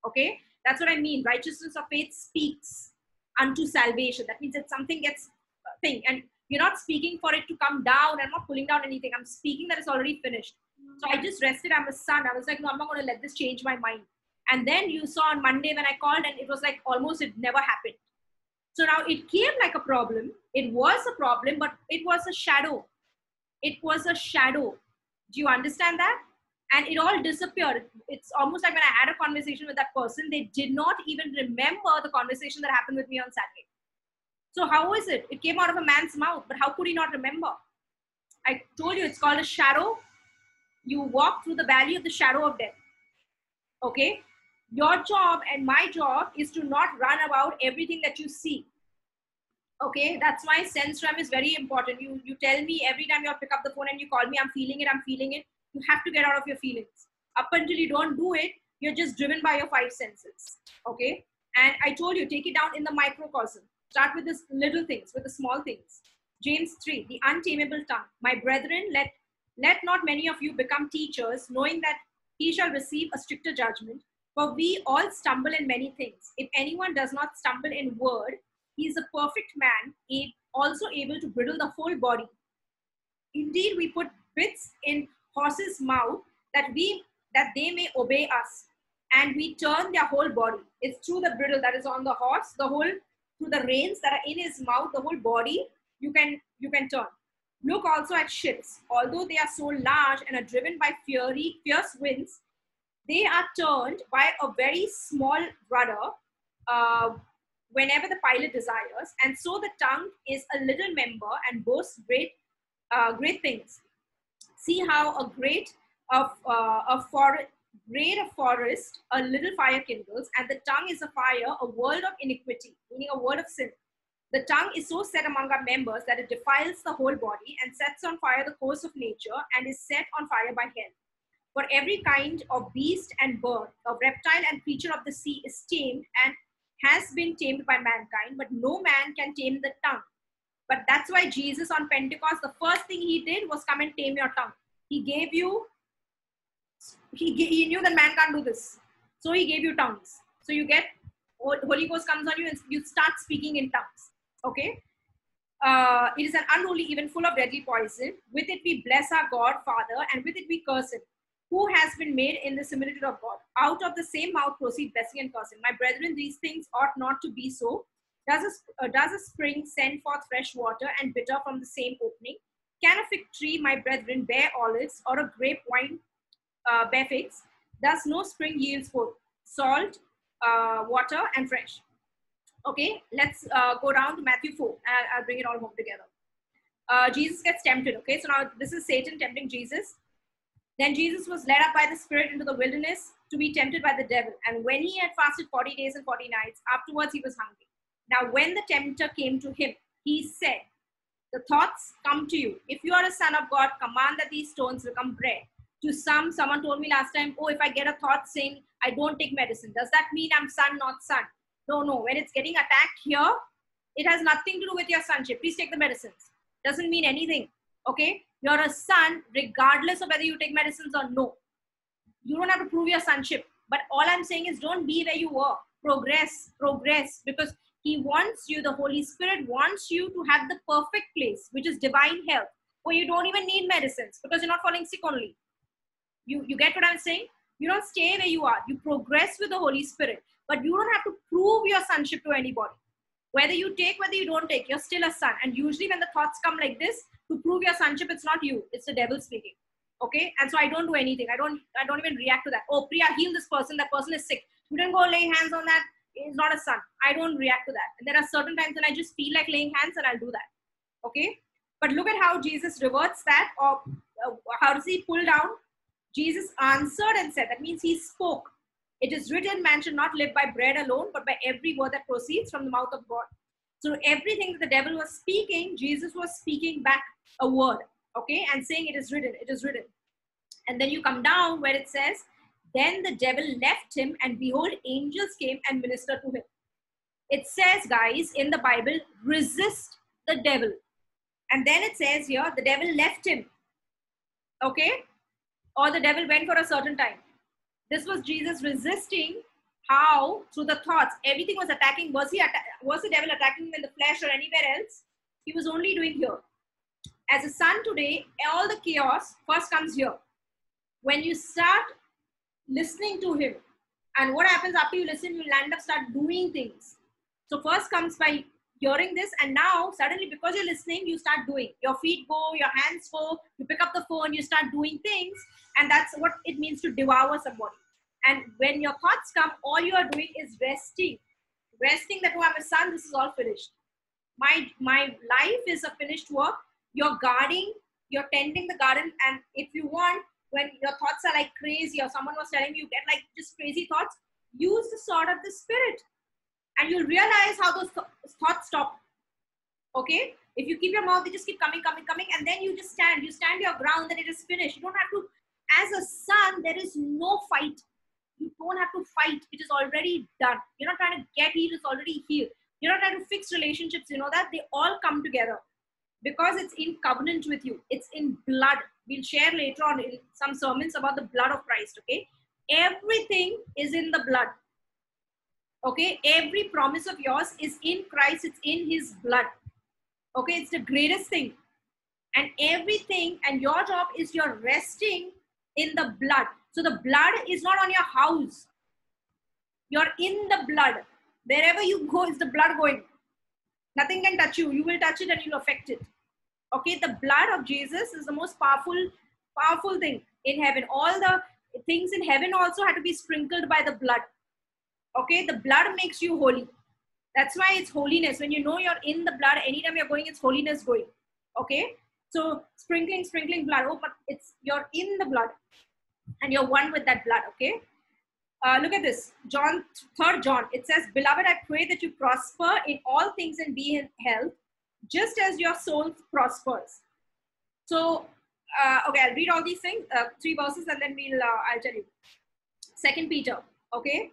Okay, that's what I mean. Righteousness of faith speaks unto salvation. That means that something gets uh, thing, and you're not speaking for it to come down. I'm not pulling down anything. I'm speaking that it's already finished so I just rested. I'm a son. I was like, no, I'm not going to let this change my mind. And then you saw on Monday when I called, and it was like almost it never happened. So now it came like a problem. It was a problem, but it was a shadow. It was a shadow. Do you understand that? And it all disappeared. It's almost like when I had a conversation with that person, they did not even remember the conversation that happened with me on Saturday. So, how is it? It came out of a man's mouth, but how could he not remember? I told you it's called a shadow you walk through the valley of the shadow of death. Okay? Your job and my job is to not run about everything that you see. Okay, that's why sense realm is very important. You you tell me every time you pick up the phone and you call me, I'm feeling it, I'm feeling it. You have to get out of your feelings. Up until you don't do it, you're just driven by your five senses. Okay, and I told you, take it down in the microcosm. Start with the little things, with the small things. James 3, the untamable tongue. My brethren, let let not many of you become teachers, knowing that he shall receive a stricter judgment. For we all stumble in many things. If anyone does not stumble in word, he is a perfect man, also able to bridle the whole body. Indeed, we put bits in horses' mouth that we that they may obey us, and we turn their whole body. It's through the bridle that is on the horse, the whole through the reins that are in his mouth, the whole body you can you can turn. Look also at ships. Although they are so large and are driven by fiery, fierce winds, they are turned by a very small rudder uh, whenever the pilot desires. And so the tongue is a little member and boasts great, uh, great things. See how a great of uh, a forest, great a forest, a little fire kindles, and the tongue is a fire, a world of iniquity, meaning a world of sin. The tongue is so set among our members that it defiles the whole body and sets on fire the course of nature and is set on fire by hell. For every kind of beast and bird, of reptile and creature of the sea is tamed and has been tamed by mankind, but no man can tame the tongue. But that's why Jesus on Pentecost, the first thing he did was come and tame your tongue. He gave you, he, he knew that man can't do this. So he gave you tongues. So you get Holy Ghost comes on you and you start speaking in tongues. Okay. Uh, it is an unruly even full of deadly poison. With it we bless our God, Father, and with it we curse him, who has been made in the similitude of God. Out of the same mouth proceed blessing and cursing. My brethren, these things ought not to be so. Does a, uh, does a spring send forth fresh water and bitter from the same opening? Can a fig tree, my brethren, bear olives, or a grape wine uh, bear figs? Thus no spring yields both salt, uh, water, and fresh. Okay, let's uh, go down to Matthew 4. I'll, I'll, bring it all home together. Uh, Jesus gets tempted. Okay, so now this is Satan tempting Jesus. Then Jesus was led up by the Spirit into the wilderness to be tempted by the devil. And when he had fasted 40 days and 40 nights, afterwards he was hungry. Now, when the tempter came to him, he said, The thoughts come to you. If you are a son of God, command that these stones become bread. To some, someone told me last time, Oh, if I get a thought saying I don't take medicine, does that mean I'm son, not son? No, no. When it's getting attacked here, it has nothing to do with your sonship. Please take the medicines. Doesn't mean anything. Okay? You're a son regardless of whether you take medicines or no. You don't have to prove your sonship. But all I'm saying is don't be where you were. Progress, progress. Because he wants you, the Holy Spirit wants you to have the perfect place, which is divine health, where you don't even need medicines because you're not falling sick only. You, you get what I'm saying? You don't stay where you are. You progress with the Holy Spirit, but you don't have to prove your sonship to anybody. Whether you take, whether you don't take, you're still a son. And usually, when the thoughts come like this, to prove your sonship, it's not you, it's the devil speaking. Okay, and so I don't do anything. I don't. I don't even react to that. Oh, Priya, heal this person. That person is sick. You didn't go lay hands on that is not a son. I don't react to that. And there are certain times when I just feel like laying hands and I'll do that. Okay? But look at how Jesus reverts that, or uh, how does he pull down? Jesus answered and said, that means he spoke. It is written, man should not live by bread alone, but by every word that proceeds from the mouth of God. So everything that the devil was speaking, Jesus was speaking back a word, okay, and saying, It is written, it is written. And then you come down where it says, then the devil left him, and behold, angels came and ministered to him. It says, guys, in the Bible, resist the devil. And then it says here, the devil left him. Okay? Or the devil went for a certain time. This was Jesus resisting how through the thoughts everything was attacking was he atta- was the devil attacking him in the flesh or anywhere else he was only doing here as a son today all the chaos first comes here when you start listening to him. And what happens after you listen, you'll end up start doing things. So first comes by hearing this, and now suddenly because you're listening, you start doing. Your feet go, your hands go, you pick up the phone, you start doing things, and that's what it means to devour somebody. And when your thoughts come, all you are doing is resting. Resting that, oh, I'm a son, this is all finished. My my life is a finished work. You're guarding, you're tending the garden, and if you want, when your thoughts are like crazy or someone was telling you, you get like just crazy thoughts, use the sword of the spirit and you'll realize how those th- thoughts stop. Okay? If you keep your mouth, they just keep coming, coming, coming, and then you just stand. You stand your ground that it is finished. You don't have to, as a son, there is no fight. You don't have to fight. It is already done. You're not trying to get healed, it's already healed. You're not trying to fix relationships, you know that? They all come together because it's in covenant with you. It's in blood we'll share later on in some sermons about the blood of Christ. Okay, everything is in the blood. Okay, every promise of yours is in Christ, it's in His blood. Okay, it's the greatest thing. And everything, and your job is you're resting in the blood. So the blood is not on your house, you're in the blood. Wherever you go, is the blood going. Nothing can touch you. You will touch it and you'll affect it. Okay the blood of jesus is the most powerful powerful thing in heaven. All the things in heaven also had to be sprinkled by the blood. Okay the blood makes you holy. That's why it's holiness. When you know you're in the blood anytime you're going it's holiness going. Okay? So sprinkling sprinkling blood. Oh but it's you're in the blood and you're one with that blood okay uh, look at this john third john it says beloved i pray that you prosper in all things and be in health just as your soul prospers. So, uh, okay, I'll read all these things, uh, three verses, and then we'll, uh, I'll tell you. Second Peter, okay?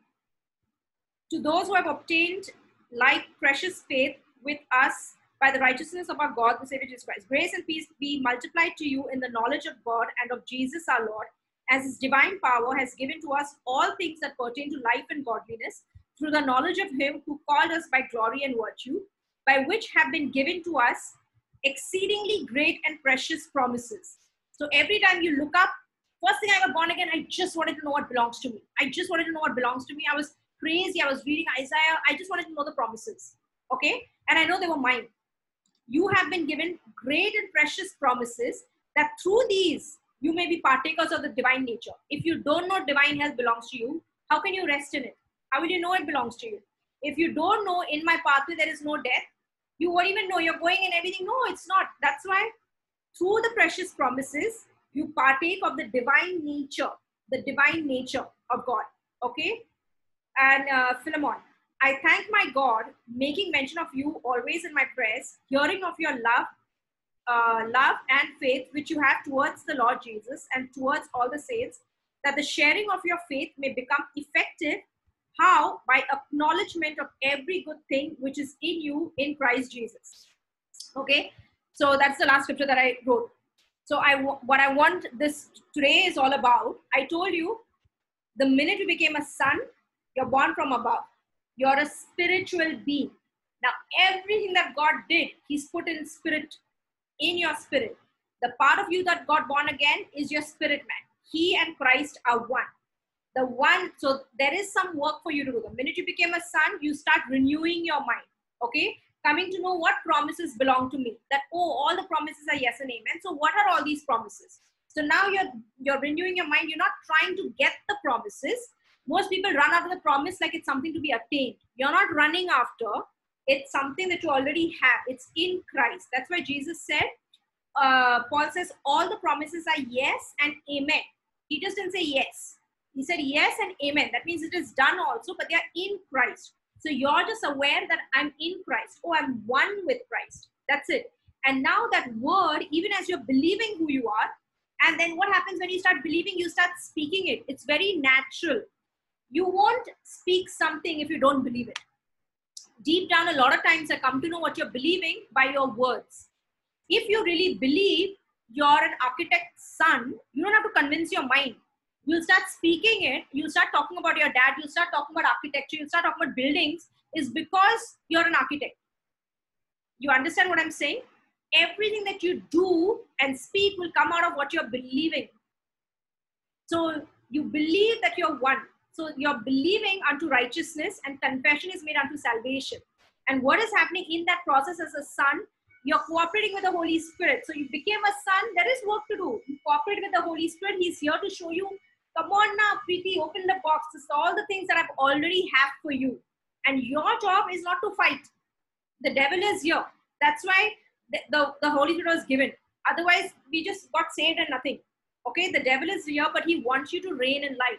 To those who have obtained like precious faith with us by the righteousness of our God, the Savior Jesus Christ. Grace and peace be multiplied to you in the knowledge of God and of Jesus our Lord, as his divine power has given to us all things that pertain to life and godliness through the knowledge of him who called us by glory and virtue, by which have been given to us exceedingly great and precious promises. So every time you look up, first thing I got born again, I just wanted to know what belongs to me. I just wanted to know what belongs to me. I was crazy. I was reading Isaiah. I just wanted to know the promises. Okay? And I know they were mine. You have been given great and precious promises that through these you may be partakers of the divine nature. If you don't know divine health belongs to you, how can you rest in it? How will you know it belongs to you? If you don't know in my pathway there is no death, you won't even know you're going in everything. No, it's not. That's why through the precious promises, you partake of the divine nature, the divine nature of God. Okay? And uh, Philemon, I thank my God, making mention of you always in my prayers, hearing of your love, uh, love and faith which you have towards the Lord Jesus and towards all the saints, that the sharing of your faith may become effective how? By acknowledgement of every good thing which is in you in Christ Jesus. Okay, so that's the last scripture that I wrote. So I what I want this today is all about. I told you, the minute you became a son, you're born from above. You're a spiritual being. Now everything that God did, He's put in spirit, in your spirit. The part of you that got born again is your spirit man. He and Christ are one. The one so there is some work for you to do. The minute you became a son you start renewing your mind okay? Coming to know what promises belong to me. That oh all the promises are yes and amen. So what are all these promises? So now you're you're renewing your mind. You're not trying to get the promises. Most people run after the promise like it's something to be attained. You're not running after it's something that you already have it's in christ that's why jesus said uh, paul says all the promises are yes and amen he just didn't say yes he said, Yes and amen. That means it is done also, but they are in Christ. So you're just aware that I'm in Christ. Oh, I'm one with Christ. That's it. And now that word, even as you're believing who you are, and then what happens when you start believing, you start speaking it. It's very natural. You won't speak something if you don't believe it. Deep down, a lot of times I come to know what you're believing by your words. If you really believe you're an architect's son, you don't have to convince your mind you'll start speaking it, you'll start talking about your dad, you'll start talking about architecture, you'll start talking about buildings, is because you're an architect. You understand what I'm saying? Everything that you do and speak will come out of what you're believing. So you believe that you're one. So you're believing unto righteousness, and confession is made unto salvation. And what is happening in that process as a son? You're cooperating with the Holy Spirit. So you became a son. There is work to do. You cooperate with the Holy Spirit. He's here to show you Come on now, Preeti, open the box. This is all the things that I've already have for you. And your job is not to fight. The devil is here. That's why the, the, the Holy Spirit was given. Otherwise, we just got saved and nothing. Okay, the devil is here, but he wants you to reign in life.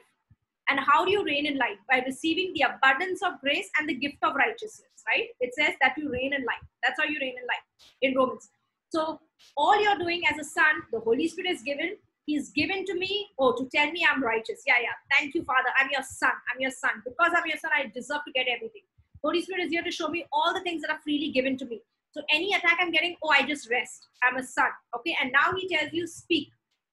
And how do you reign in life? By receiving the abundance of grace and the gift of righteousness, right? It says that you reign in life. That's how you reign in life in Romans. So, all you're doing as a son, the Holy Spirit is given, He's given to me, oh, to tell me I'm righteous. Yeah, yeah. Thank you, Father. I'm your son. I'm your son. Because I'm your son, I deserve to get everything. Holy Spirit is here to show me all the things that are freely given to me. So any attack I'm getting, oh, I just rest. I'm a son. Okay. And now he tells you, speak.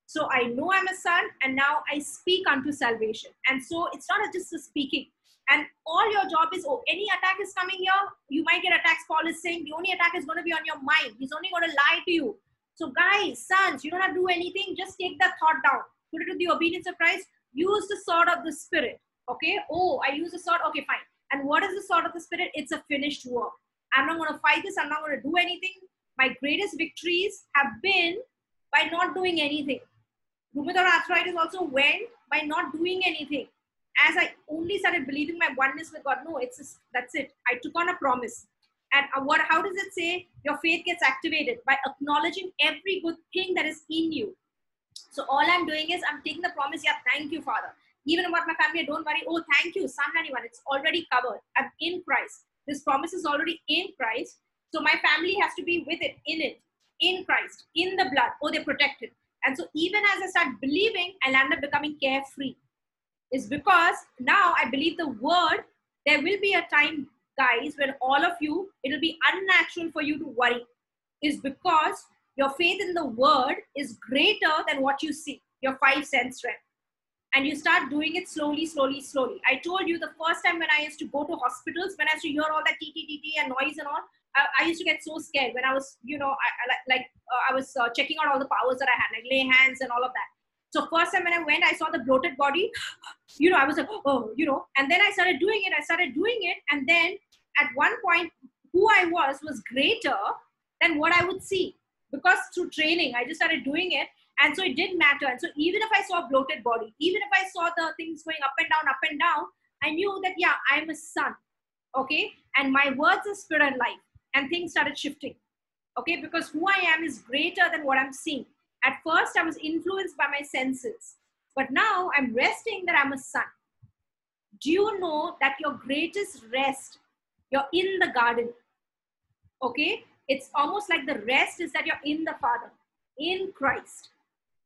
So I know I'm a son, and now I speak unto salvation. And so it's not just a speaking. And all your job is, oh, any attack is coming here, you might get attacks. Paul is saying the only attack is going to be on your mind. He's only going to lie to you. So, guys, sons, you don't have to do anything. Just take that thought down. Put it to the obedience of Christ. Use the sword of the Spirit. Okay. Oh, I use the sword. Okay, fine. And what is the sword of the Spirit? It's a finished work. I'm not going to fight this. I'm not going to do anything. My greatest victories have been by not doing anything. Rheumatoid arthritis also went by not doing anything. As I only started believing my oneness with God, no, it's just, that's it. I took on a promise. And uh, what? How does it say your faith gets activated by acknowledging every good thing that is in you? So all I'm doing is I'm taking the promise. Yeah, thank you, Father. Even about my family, don't worry. Oh, thank you, Son, anyone. It's already covered. I'm in Christ. This promise is already in Christ. So my family has to be with it, in it, in Christ, in the blood. Oh, they're protected. And so even as I start believing, I'll end up becoming carefree. Is because now I believe the word. There will be a time guys, when all of you, it'll be unnatural for you to worry, is because your faith in the word is greater than what you see, your five sense realm. and you start doing it slowly, slowly, slowly. I told you the first time when I used to go to hospitals, when I used to hear all that TTTT and noise and all, I, I, used to get so scared when I was, you know, I, I like uh, I was uh, checking out all the powers that I had, like lay hands and all of that. So first time when I went, I saw the bloated body. [gasps] You know, I was like, oh, you know, and then I started doing it. I started doing it, and then at one point, who I was was greater than what I would see because through training, I just started doing it, and so it didn't matter. And so even if I saw a bloated body, even if I saw the things going up and down, up and down, I knew that yeah, I'm a son, okay, and my words are spirit and life, and things started shifting, okay, because who I am is greater than what I'm seeing. At first, I was influenced by my senses, but now I'm resting that I'm a son. Do you know that your greatest rest, you're in the garden? Okay? It's almost like the rest is that you're in the Father, in Christ,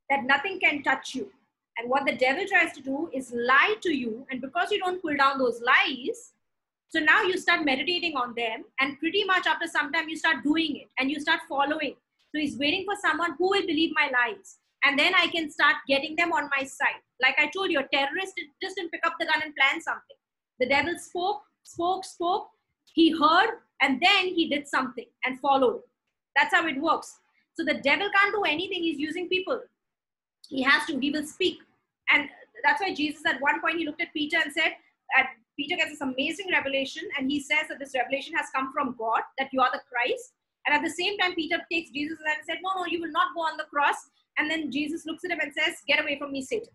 that nothing can touch you. And what the devil tries to do is lie to you. And because you don't pull down those lies, so now you start meditating on them. And pretty much after some time, you start doing it and you start following so he's waiting for someone who will believe my lies. And then I can start getting them on my side. Like I told you, a terrorist just didn't pick up the gun and plan something. The devil spoke, spoke, spoke. He heard, and then he did something and followed. That's how it works. So the devil can't do anything. He's using people. He has to. He will speak. And that's why Jesus, at one point, he looked at Peter and said, at Peter gets this amazing revelation, and he says that this revelation has come from God, that you are the Christ. And at the same time, Peter takes Jesus and said, No, no, you will not go on the cross. And then Jesus looks at him and says, Get away from me, Satan.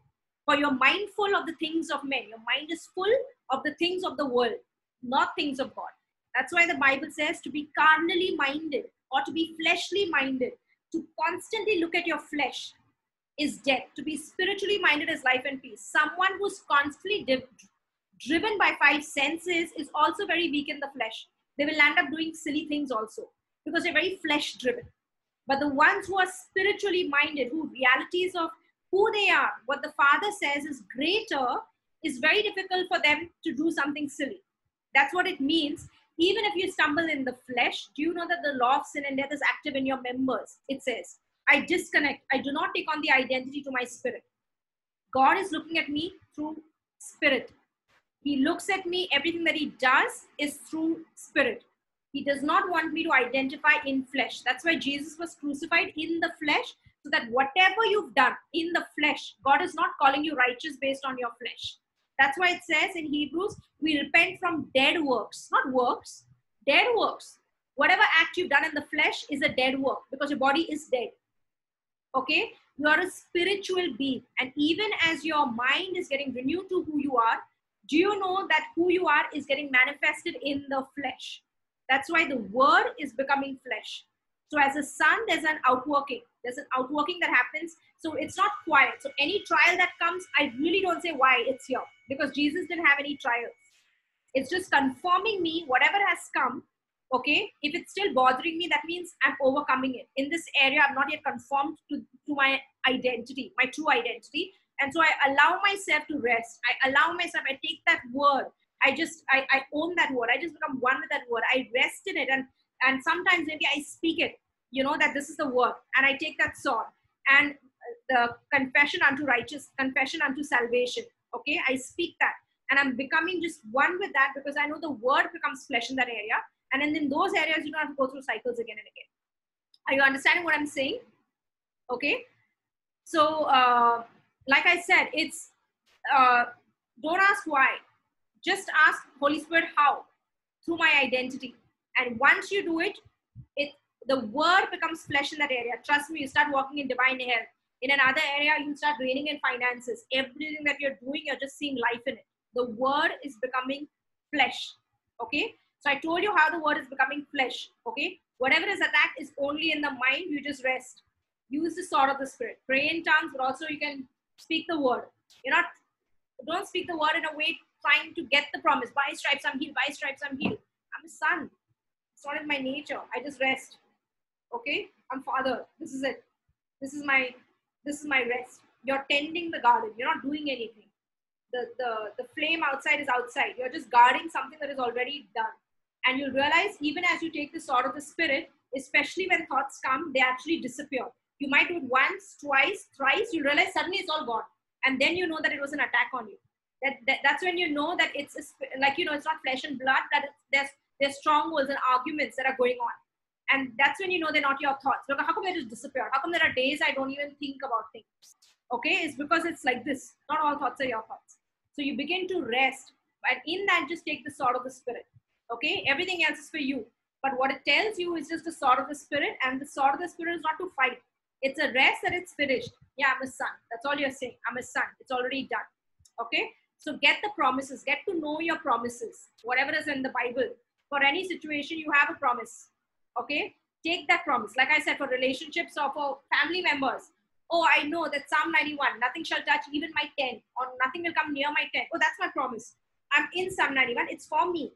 For you're mindful of the things of men. Your mind is full of the things of the world, not things of God. That's why the Bible says to be carnally minded or to be fleshly minded, to constantly look at your flesh is death. To be spiritually minded is life and peace. Someone who's constantly driven by five senses is also very weak in the flesh. They will end up doing silly things also because they're very flesh driven. But the ones who are spiritually minded, who realities of who they are, what the Father says is greater, is very difficult for them to do something silly. That's what it means. Even if you stumble in the flesh, do you know that the law of sin and death is active in your members? It says, I disconnect. I do not take on the identity to my spirit. God is looking at me through spirit. He looks at me, everything that He does is through spirit. He does not want me to identify in flesh. That's why Jesus was crucified in the flesh, so that whatever you've done in the flesh, God is not calling you righteous based on your flesh. That's why it says in Hebrews, we repent from dead works, not works, dead works. Whatever act you've done in the flesh is a dead work because your body is dead. Okay? You are a spiritual being. And even as your mind is getting renewed to who you are, do you know that who you are is getting manifested in the flesh? That's why the word is becoming flesh. So as a son, there's an outworking. There's an outworking that happens. So it's not quiet. So any trial that comes, I really don't say why it's here because Jesus didn't have any trials. It's just confirming me whatever has come. Okay, if it's still bothering me, that means I'm overcoming it. In this area, I'm not yet conformed to, to my identity, my true identity. And so I allow myself to rest. I allow myself, I take that word I just I, I own that word. I just become one with that word. I rest in it, and and sometimes maybe I speak it. You know that this is the word, and I take that sword and the confession unto righteous, confession unto salvation. Okay, I speak that, and I'm becoming just one with that because I know the word becomes flesh in that area, and then in those areas you don't have to go through cycles again and again. Are you understanding what I'm saying? Okay, so uh, like I said, it's uh, don't ask why just ask Holy Spirit how through my identity. And once you do it, it the word becomes flesh in that area. Trust me, you start walking in divine health. In another area, you start reigning in finances. Everything that you're doing, you're just seeing life in it. The word is becoming flesh. Okay. So I told you how the word is becoming flesh. Okay. Whatever is attacked is only in the mind. You just rest. Use the sword of the spirit. Pray in tongues, but also you can speak the word. You're not. Don't speak the word in a way trying to get the promise. By stripes I'm healed, by stripes I'm healed. I'm a son. It's not in my nature. I just rest. Okay? I'm father. This is it. This is my this is my rest. You're tending the garden. You're not doing anything. The the the flame outside is outside. You're just guarding something that is already done. And you'll realize even as you take the sword of the spirit, especially when thoughts come, they actually disappear. You might do it once, twice, thrice, you realize suddenly it's all gone and then you know that it was an attack on you. That, that that's when you know that it's a, like you know it's not flesh and blood. That there's there's strongholds and arguments that are going on, and that's when you know they're not your thoughts. Look, how come they just disappear? How come there are days I don't even think about things? Okay, it's because it's like this. Not all thoughts are your thoughts. So you begin to rest, and in that, just take the sword of the spirit. Okay, everything else is for you. But what it tells you is just the sword of the spirit, and the sword of the spirit is not to fight. It's a rest that it's finished. Yeah, I'm a son. That's all you're saying. I'm a son. It's already done. Okay? So get the promises. Get to know your promises. Whatever is in the Bible. For any situation, you have a promise. Okay? Take that promise. Like I said, for relationships or for family members. Oh, I know that Psalm 91, nothing shall touch even my tent, or nothing will come near my tent. Oh, that's my promise. I'm in Psalm 91. It's for me.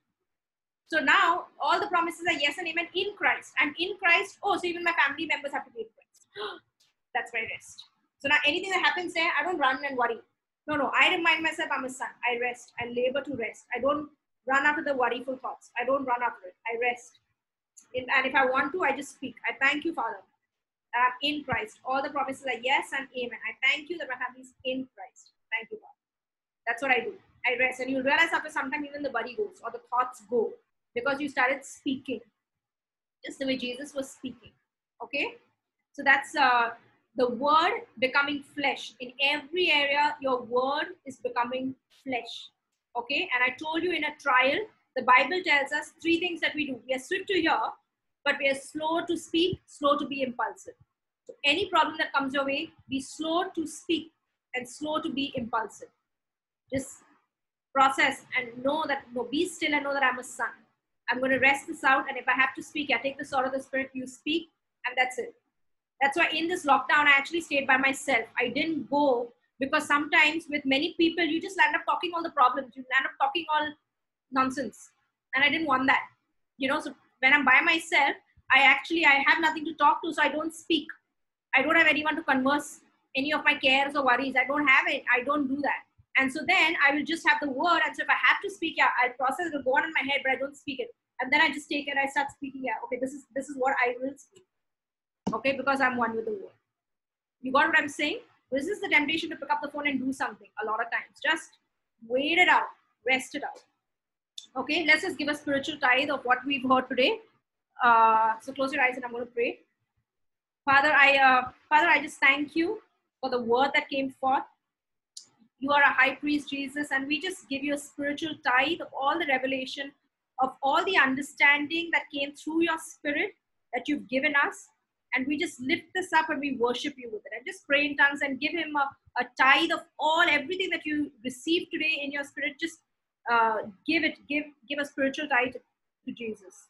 So now all the promises are yes and amen in Christ. I'm in Christ. Oh, so even my family members have to be in Christ. [gasps] That's my rest. So now anything that happens there, I don't run and worry. No, no, I remind myself I'm a son. I rest. I labor to rest. I don't run after the worryful thoughts. I don't run after it. I rest. and if I want to, I just speak. I thank you, Father. I'm in Christ. All the promises are yes and amen. I thank you that my family is in Christ. Thank you, God. That's what I do. I rest. And you'll realize after some time, even the body goes or the thoughts go because you started speaking just the way Jesus was speaking. Okay? So that's uh, the word becoming flesh. In every area, your word is becoming flesh. Okay? And I told you in a trial, the Bible tells us three things that we do. We are swift to hear, but we are slow to speak, slow to be impulsive. So any problem that comes your way, be slow to speak and slow to be impulsive. Just process and know that, no, be still and know that I'm a son. I'm going to rest this out. And if I have to speak, I take the sword of the spirit, you speak, and that's it. That's why in this lockdown, I actually stayed by myself. I didn't go because sometimes with many people, you just land up talking all the problems. You land up talking all nonsense. And I didn't want that. You know, so when I'm by myself, I actually I have nothing to talk to, so I don't speak. I don't have anyone to converse any of my cares or worries. I don't have it. I don't do that. And so then I will just have the word. And so if I have to speak, yeah, I'll process it, will go on in my head, but I don't speak it. And then I just take it, and I start speaking, yeah, okay, this is this is what I will speak. Okay, because I'm one with the word. You got what I'm saying? Resist the temptation to pick up the phone and do something a lot of times. Just wait it out, rest it out. Okay, let's just give a spiritual tithe of what we've heard today. Uh, so close your eyes and I'm going to pray. Father, I uh, Father, I just thank you for the word that came forth. You are a high priest, Jesus, and we just give you a spiritual tithe of all the revelation, of all the understanding that came through your spirit that you've given us. And we just lift this up and we worship you with it. And just pray in tongues and give him a, a tithe of all, everything that you receive today in your spirit. Just uh, give it, give, give a spiritual tithe to Jesus.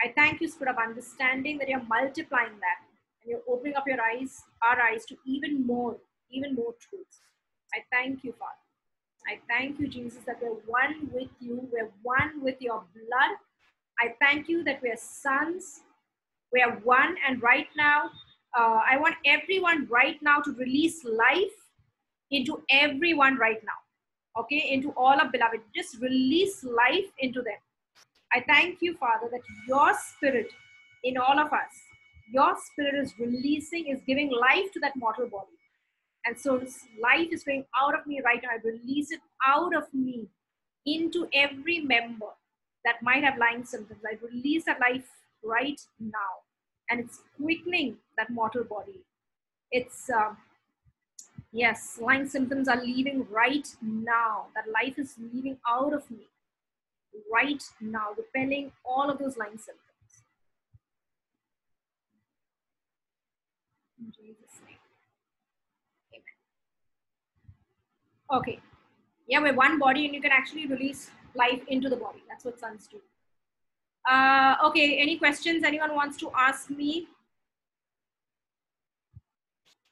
I thank you, Spirit of understanding, that you're multiplying that and you're opening up your eyes, our eyes, to even more, even more truths. I thank you, Father. I thank you, Jesus, that we're one with you. We're one with your blood. I thank you that we're sons. We are one. And right now, uh, I want everyone right now to release life into everyone right now. Okay, into all of beloved. Just release life into them. I thank you, Father, that your spirit in all of us, your spirit is releasing, is giving life to that mortal body. And so life is going out of me right now. I release it out of me into every member that might have lying symptoms. I release that life right now. And it's quickening that mortal body. It's, uh, yes, lying symptoms are leaving right now. That life is leaving out of me right now, repelling all of those lying symptoms. In Jesus' name. Amen. Okay. Yeah, we're one body and you can actually release life into the body. That's what sons do. Uh, okay, any questions anyone wants to ask me?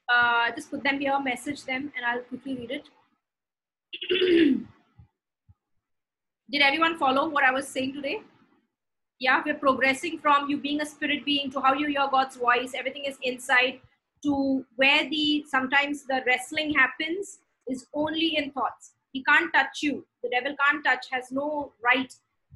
Uh, just put them here, message them, and I'll quickly read it. [clears throat] Did everyone follow what I was saying today? Yeah, we're progressing from you being a spirit being to how you hear God's voice. Everything is inside to where the sometimes the wrestling happens is only in thoughts. He can't touch you. The devil can't touch, has no right.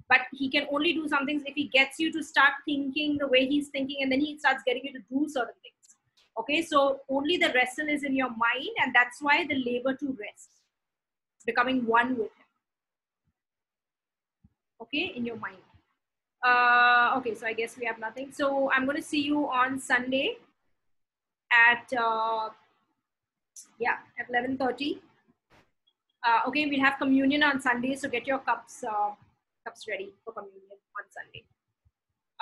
But he can only do some things if he gets you to start thinking the way he's thinking and then he starts getting you to do certain things. Okay so only the wrestle is in your mind and that's why the labor to rest becoming one with him. Okay in your mind. Uh, okay so i guess we have nothing. So i'm going to see you on sunday at uh, yeah at 11.30 uh, okay we'll have communion on sunday so get your cups uh, cups ready for communion on sunday.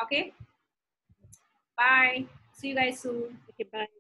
Okay? Bye. See you guys soon. Okay, bye.